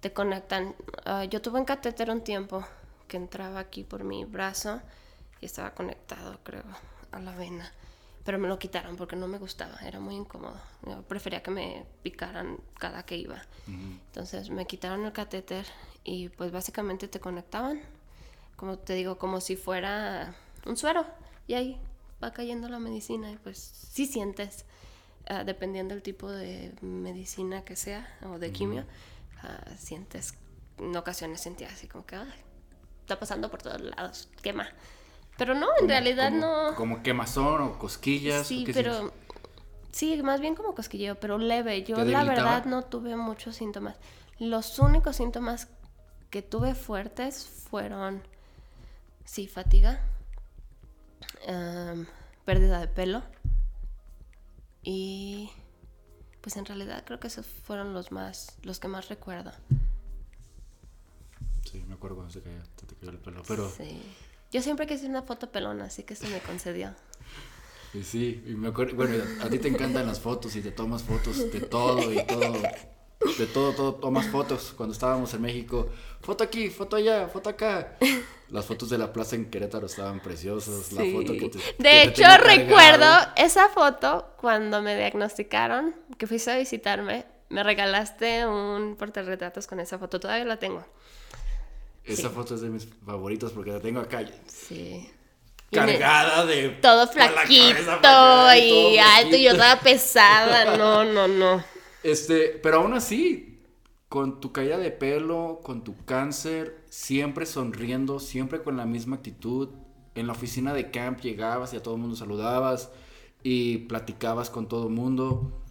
Te conectan. Ah, yo tuve un catéter un tiempo que entraba aquí por mi brazo y estaba conectado, creo, a la vena pero me lo quitaron porque no me gustaba, era muy incómodo. Yo prefería que me picaran cada que iba. Entonces me quitaron el catéter y pues básicamente te conectaban, como te digo, como si fuera un suero. Y ahí va cayendo la medicina y pues sí sientes, ah, dependiendo del tipo de medicina que sea o de quimio, ah, sientes, en ocasiones sentía así como que está pasando por todos lados, quema. Pero no, en realidad no. Como quemazón o cosquillas. Sí, pero. Sí, más bien como cosquilleo, pero leve. Yo la verdad no tuve muchos síntomas. Los únicos síntomas que tuve fuertes fueron. Sí, fatiga. pérdida de pelo. Y. Pues en realidad creo que esos fueron los más. los que más recuerdo. Sí, me acuerdo cuando se cayó, te cayó el pelo. Pero. Sí. Yo siempre quise una foto pelona, así que se me concedió. Y sí, y me acuerdo, bueno, a ti te encantan las fotos y te tomas fotos de todo y todo, de todo, todo, tomas fotos. Cuando estábamos en México, foto aquí, foto allá, foto acá. Las fotos de la plaza en Querétaro estaban preciosas. La foto que te, de hecho, recuerdo esa foto cuando me diagnosticaron, que fuiste a visitarme, me regalaste un portarretratos con esa foto, todavía la tengo. Esa foto es de mis favoritos porque la tengo acá. Sí. Cargada de. Todo flaquito y, alto y yo toda pesada. No, no, no. Este, pero aún así, con tu caída de pelo, con tu cáncer, siempre sonriendo, siempre con la misma actitud. En la oficina de camp llegabas y a todo el mundo saludabas y platicabas con todo el mundo.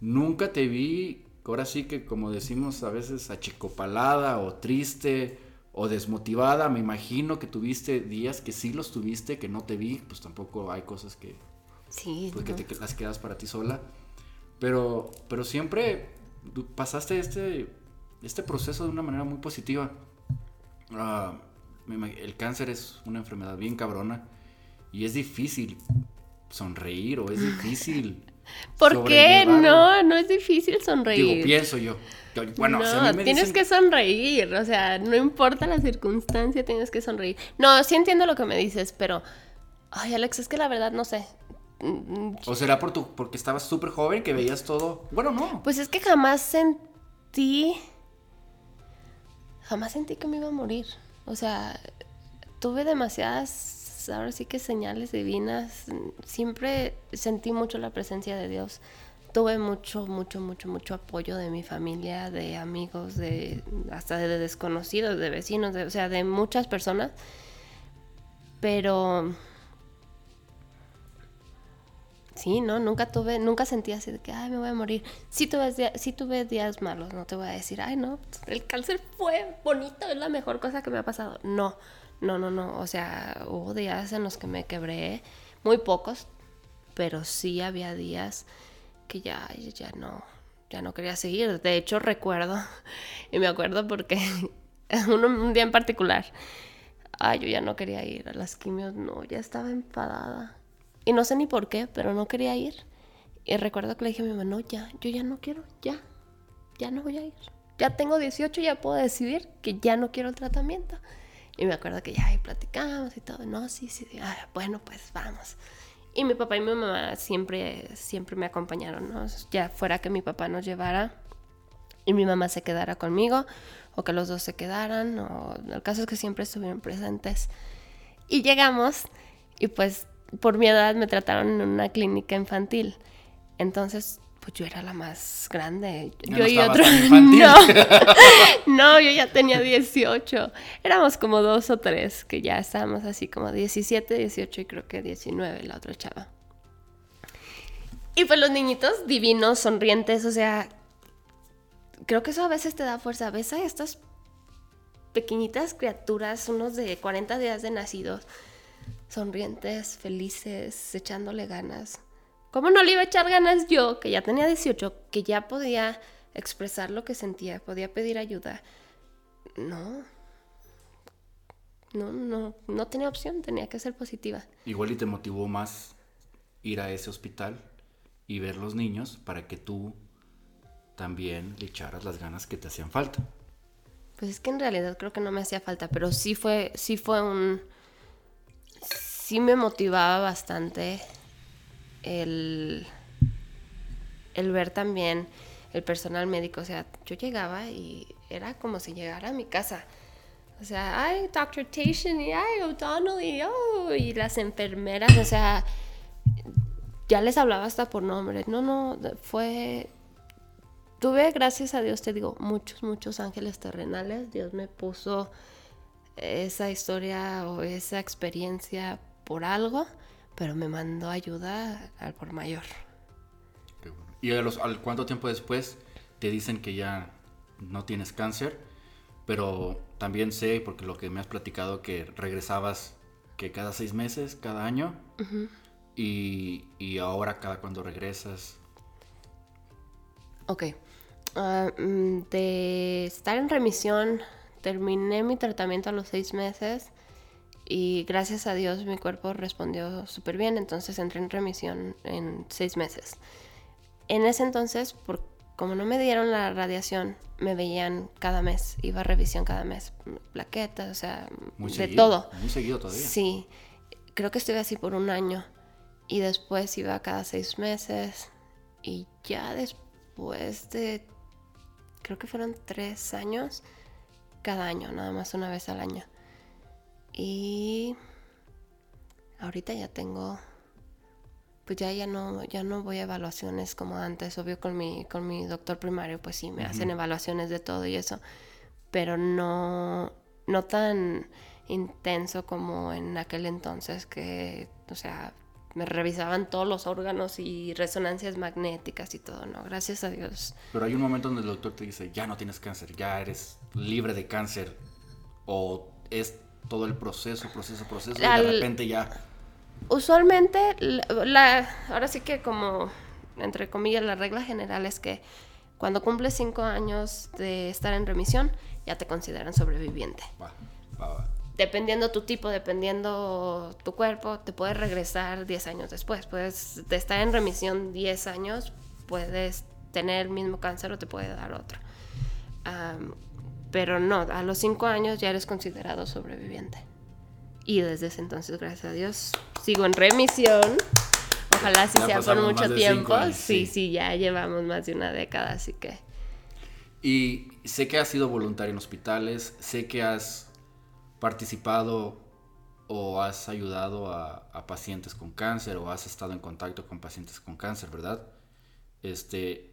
Nunca te vi, ahora sí que como decimos a veces, achicopalada o triste o desmotivada, me imagino que tuviste días que sí los tuviste, que no te vi, pues tampoco hay cosas que, sí, pues, que te, las quedas para ti sola, pero, pero siempre pasaste este, este proceso de una manera muy positiva. Ah, el cáncer es una enfermedad bien cabrona y es difícil sonreír o es difícil ¿Por qué? No, no es difícil sonreír. Digo, pienso yo. Bueno, no, tienes que sonreír, o sea, no importa la circunstancia, tienes que sonreír. No, sí entiendo lo que me dices, pero, ay, Alex, es que la verdad no sé. ¿O será por tu, porque estabas súper joven que veías todo? Bueno, no. Pues es que jamás sentí. Jamás sentí que me iba a morir. O sea, tuve demasiadas, ahora sí que señales divinas. Siempre sentí mucho la presencia de Dios. Tuve mucho, mucho, mucho, mucho apoyo de mi familia, de amigos, de hasta de desconocidos, de vecinos, de, o sea, de muchas personas. Pero Sí, no, nunca tuve, nunca sentí así de que, ay, me voy a morir. Sí tuve, días malos, no te voy a decir, ay, no, el cáncer fue bonito, es la mejor cosa que me ha pasado. No, no, no, no, o sea, hubo días en los que me quebré, muy pocos, pero sí había días que ya, ya no, ya no quería seguir. De hecho, recuerdo, y me acuerdo porque un, un día en particular, ay, yo ya no quería ir a las quimios, no, ya estaba enfadada y no sé ni por qué, pero no quería ir. Y recuerdo que le dije a mi mamá, no, ya, yo ya no quiero, ya, ya no voy a ir. Ya tengo 18, ya puedo decidir que ya no quiero el tratamiento. Y me acuerdo que ya ahí platicamos y todo. No, sí, sí, ah, bueno, pues vamos. Y mi papá y mi mamá siempre, siempre me acompañaron, ¿no? Ya fuera que mi papá nos llevara y mi mamá se quedara conmigo, o que los dos se quedaran, o el caso es que siempre estuvieron presentes. Y llegamos, y pues por mi edad me trataron en una clínica infantil. Entonces, pues yo era la más grande. yo y otro. No, no, yo ya tenía 18. Éramos como dos o tres, que ya estábamos así como 17, 18 y creo que 19 la otra chava. Y pues los niñitos divinos, sonrientes, o sea, creo que eso a veces te da fuerza. ¿Ves a estas pequeñitas criaturas, unos de 40 días de nacidos? Sonrientes, felices, echándole ganas. ¿Cómo no le iba a echar ganas yo, que ya tenía 18, que ya podía expresar lo que sentía, podía pedir ayuda? No. No, no, no tenía opción, tenía que ser positiva. Igual y te motivó más ir a ese hospital y ver los niños para que tú también le echaras las ganas que te hacían falta. Pues es que en realidad creo que no me hacía falta, pero sí fue, sí fue un, sí me motivaba bastante el, el ver también el personal médico. O sea, yo llegaba y era como si llegara a mi casa. O sea, ay, Dr. Tation y ay, O'Donnell y, oh, y las enfermeras, o sea, ya les hablaba hasta por nombre. No, no, fue... Tuve, gracias a Dios, te digo, muchos, muchos ángeles terrenales. Dios me puso esa historia o esa experiencia por algo, pero me mandó ayuda al por mayor. ¿Y a los, al cuánto tiempo después te dicen que ya no tienes cáncer? Pero también sé, porque lo que me has platicado, que regresabas que cada seis meses, cada año, y, y, ahora cada cuando regresas. Ok. Mm, de estar en remisión, terminé mi tratamiento a los seis meses y gracias a Dios mi cuerpo respondió súper bien, entonces entré en remisión en seis meses. En ese entonces, por, como no me dieron la radiación, me veían cada mes, iba a revisión cada mes, plaquetas, o sea, de todo. Muy seguido todavía. Sí, creo que estuve así por un año y después iba cada seis meses y ya después de, creo que fueron tres años, cada año, nada más una vez al año. Y ahorita ya tengo, pues ya, ya, no, ya no voy a evaluaciones como antes, obvio con mi, con mi doctor primario, pues sí, me hacen evaluaciones de todo y eso, pero no, no tan intenso como en aquel entonces que, o sea, me revisaban todos los órganos y resonancias magnéticas y todo, ¿no? Gracias a Dios. Pero hay un momento donde el doctor te dice, ya no tienes cáncer, ya eres libre de cáncer, o es todo el proceso, proceso, proceso, y de repente ya... Usualmente, la, ahora sí que como, entre comillas, la regla general es que cuando cumples cinco años de estar en remisión, ya te consideran sobreviviente. Va, va, va. Dependiendo tu tipo, dependiendo tu cuerpo, te puedes regresar 10 años después. Puedes de estar en remisión 10 años, puedes tener el mismo cáncer o te puede dar otro. Pero no, a los cinco años ya eres considerado sobreviviente. Y desde ese entonces, gracias a Dios, sigo en remisión. ojalá sí Ya sea por mucho tiempo. años, sí, sí. sí, ya llevamos más de una década, así que. Y sé que has sido voluntaria en hospitales, sé que has participado o has ayudado a, a pacientes con cáncer o has estado en contacto con pacientes con cáncer, ¿verdad? Este,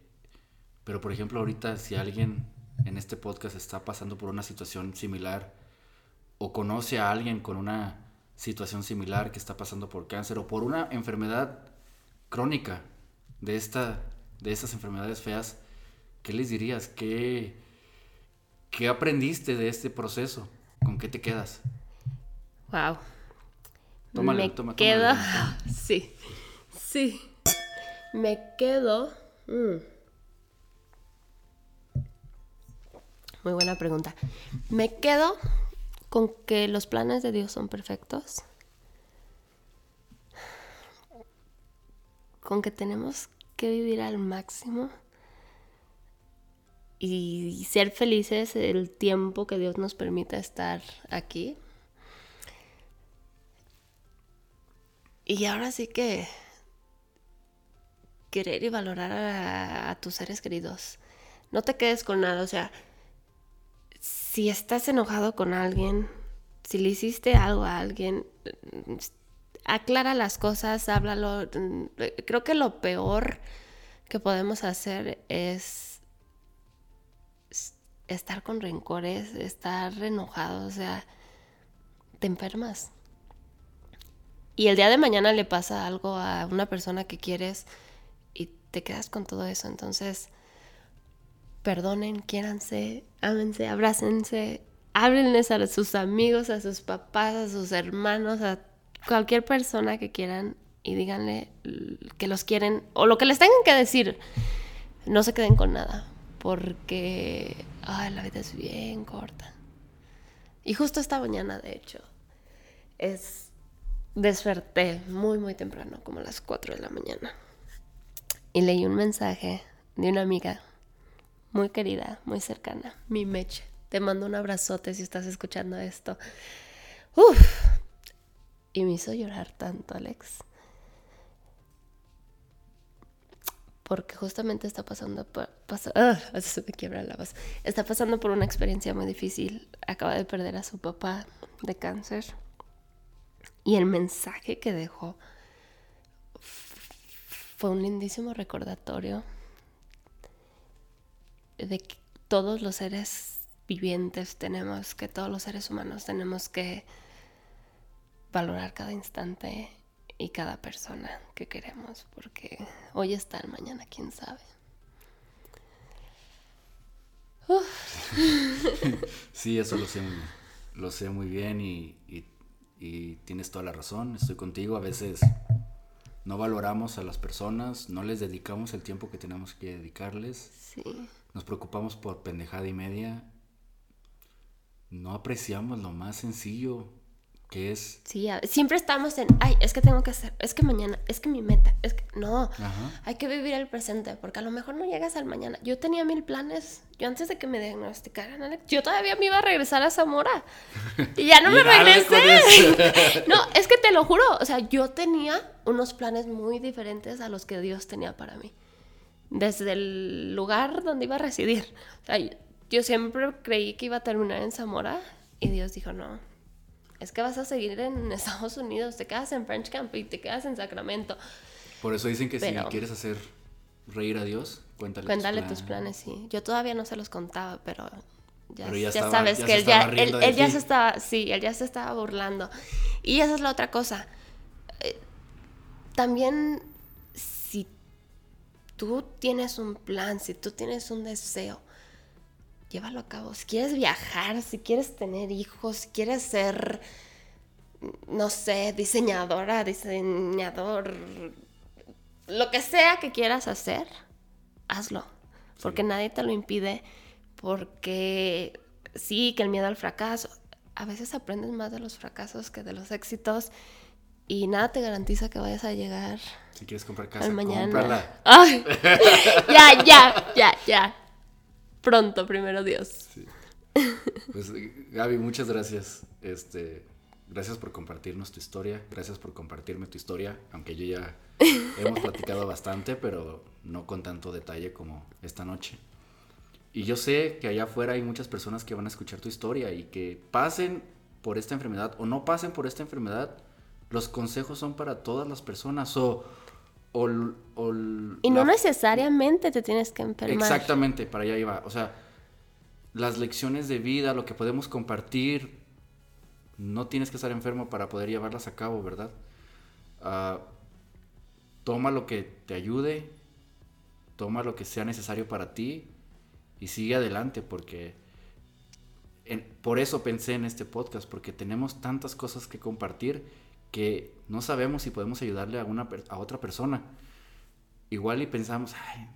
pero por ejemplo ahorita si alguien en este podcast está pasando por una situación similar o conoce a alguien con una situación similar que está pasando por cáncer o por una enfermedad crónica de esta de estas enfermedades feas, ¿qué les dirías? ¿Qué, qué aprendiste de este proceso? ¿Con qué te quedas? Wow. Tómale, me toma- tómale, quedo. toma. Sí. Sí. Me quedo. mm. Muy buena pregunta. Me quedo con que los planes de Dios son perfectos. Con que tenemos que vivir al máximo y ser felices el tiempo que Dios nos permita estar aquí. Y ahora sí que querer y valorar a, a tus seres queridos. No te quedes con nada, o sea, si estás enojado con alguien, si le hiciste algo a alguien, aclara las cosas, háblalo. Creo que lo peor que podemos hacer es estar con rencores, estar enojado, o sea, te enfermas. Y el día de mañana le pasa algo a una persona que quieres y te quedas con todo eso. Entonces, perdonen, quiéranse, ámense, abrácense, háblenles a sus amigos, a sus papás, a sus hermanos, a cualquier persona que quieran y díganle que los quieren o lo que les tengan que decir. No se queden con nada, porque la vida es bien corta. Y justo esta mañana, de hecho, es desperté muy, muy temprano, como a las 4 de la mañana. Y leí un mensaje de una amiga muy querida, muy cercana, mi Meche. Te mando un abrazote si estás escuchando esto. Uf. Y me hizo llorar tanto, Alex. Porque justamente está pasando por... ah, se me quiebra la voz. Está pasando por una experiencia muy difícil. Acaba de perder a su papá de cáncer. Y el mensaje que dejó fue un lindísimo recordatorio de que todos los seres vivientes tenemos, que todos los seres humanos tenemos que valorar cada instante y cada persona que queremos, porque hoy está el mañana, quién sabe. Sí, eso lo sé, muy- lo sé muy bien y, y- y tienes toda la razón, estoy contigo, a veces no valoramos a las personas, no les dedicamos el tiempo que tenemos que dedicarles, Sí, nos preocupamos por pendejada y media, no apreciamos lo más sencillo que es... sí, siempre estamos en, ay, es que tengo que hacer, es que mañana, es que mi meta, es que no, Ajá. hay que vivir el presente, porque a lo mejor no llegas al mañana. Yo tenía mil planes, yo antes de que me diagnosticaran, Alex, yo todavía me iba a regresar a Zamora y ya no me regresé. No, es que te lo juro, o sea, yo tenía unos planes muy diferentes a los que Dios tenía para mí. Desde el lugar donde iba a residir. O sea, yo siempre creí que iba a terminar en Zamora y Dios dijo, no, es que vas a seguir en Estados Unidos, te quedas en French Camp y te quedas en Sacramento. Por eso dicen que Pero- si quieres hacer reír a Dios, cuéntale, Cuéntale tus planes, sí. Yo todavía no se los contaba, pero ya, Pero ya ya estaba- sabes ya que él ya, él, ya se estaba, sí, él ya se estaba burlando. Y esa es la otra cosa. Eh, También, si tú tienes un plan, si tú tienes un deseo, llévalo a cabo. Si quieres viajar, si quieres tener hijos, si quieres ser, no sé, diseñadora, diseñador, lo que sea que quieras hacer, hazlo. Porque nadie te lo impide. Porque sí, que el miedo al fracaso. A veces aprendes más de los fracasos que de los éxitos. Y nada te garantiza que vayas a llegar Si quieres comprar casa, mañana. cómprala. Ay, ya, ya, ya, ya. Pronto, primero Dios. Pues Gaby, muchas gracias. Este, Gracias por compartirnos tu historia, gracias por compartirme tu historia, aunque yo ya hemos platicado bastante, pero no con tanto detalle como esta noche. Y yo sé que allá afuera hay muchas personas que van a escuchar tu historia y que pasen por esta enfermedad o no pasen por esta enfermedad, los consejos son para todas las personas o... o, o y no necesariamente te tienes que enfermar. Exactamente, para allá iba. O sea, las lecciones de vida, lo que podemos compartir, no tienes que estar enfermo para poder llevarlas a cabo, ¿verdad? Uh, toma lo que te ayude, toma lo que sea necesario para ti y sigue adelante porque por eso pensé en este podcast, porque tenemos tantas cosas que compartir que no sabemos si podemos ayudarle a, una, a otra persona. Igual y pensamos, Ay,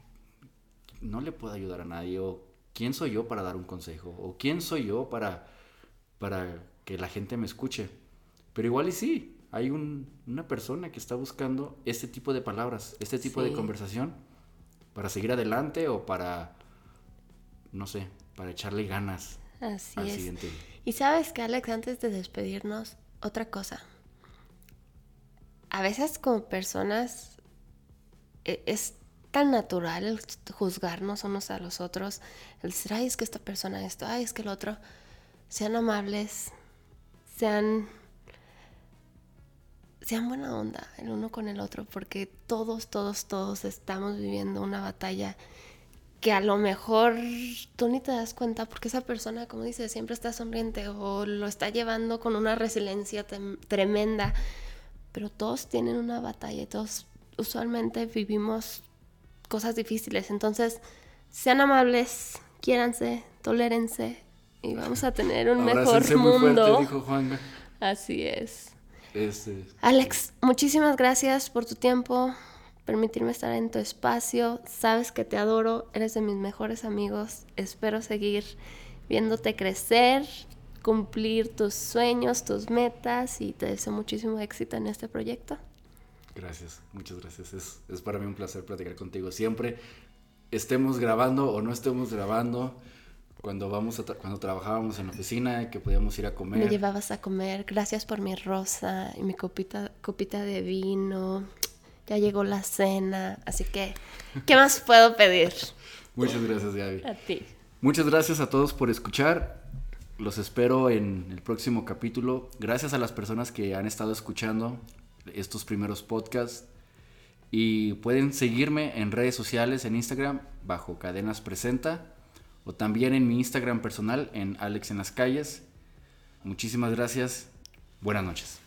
no le puedo ayudar a nadie, o quién soy yo para dar un consejo, o quién soy yo para, para que la gente me escuche. Pero igual y sí, hay una persona que está buscando este tipo de palabras, este tipo de conversación para seguir adelante o para, no sé, para echarle ganas Así al es. Siguiente. Y sabes que Alex, antes de despedirnos, otra cosa. A veces como personas e, es tan natural juzgarnos unos a los otros, el decir, ay, es que esta persona esto, ay, es que el otro. Sean amables, sean sean buena onda el uno con el otro, porque todos, todos, todos estamos viviendo una batalla que a lo mejor tú ni te das cuenta porque esa persona, como dices, siempre está sonriente o lo está llevando con una resiliencia tremenda, pero todos tienen una batalla y todos usualmente vivimos cosas difíciles, entonces sean amables, quiéranse, tolérense y vamos a tener un mejor mundo. dijo Así es. Este, Alex, muchísimas gracias por tu tiempo, permitirme estar en tu espacio. Sabes que te adoro, eres de mis mejores amigos. Espero seguir viéndote crecer, cumplir tus sueños, tus metas y te deseo muchísimo éxito en este proyecto. Gracias, muchas gracias. Es, es para mí un placer platicar contigo siempre. Estemos grabando o no estemos grabando cuando vamos a cuando trabajábamos en la oficina que podíamos ir a comer. Me llevabas a comer, gracias por mi rosa y mi copita, copita de vino. Ya llegó la cena, así que ¿qué más puedo pedir? Muchas gracias, Gaby. A ti. Muchas gracias a todos por escuchar. Los espero en el próximo capítulo. Gracias a las personas que han estado escuchando estos primeros podcasts. Y pueden seguirme en redes sociales, en Instagram, bajo Cadenas Presenta o también en mi Instagram personal en Alex en las calles. Muchísimas gracias. Buenas noches.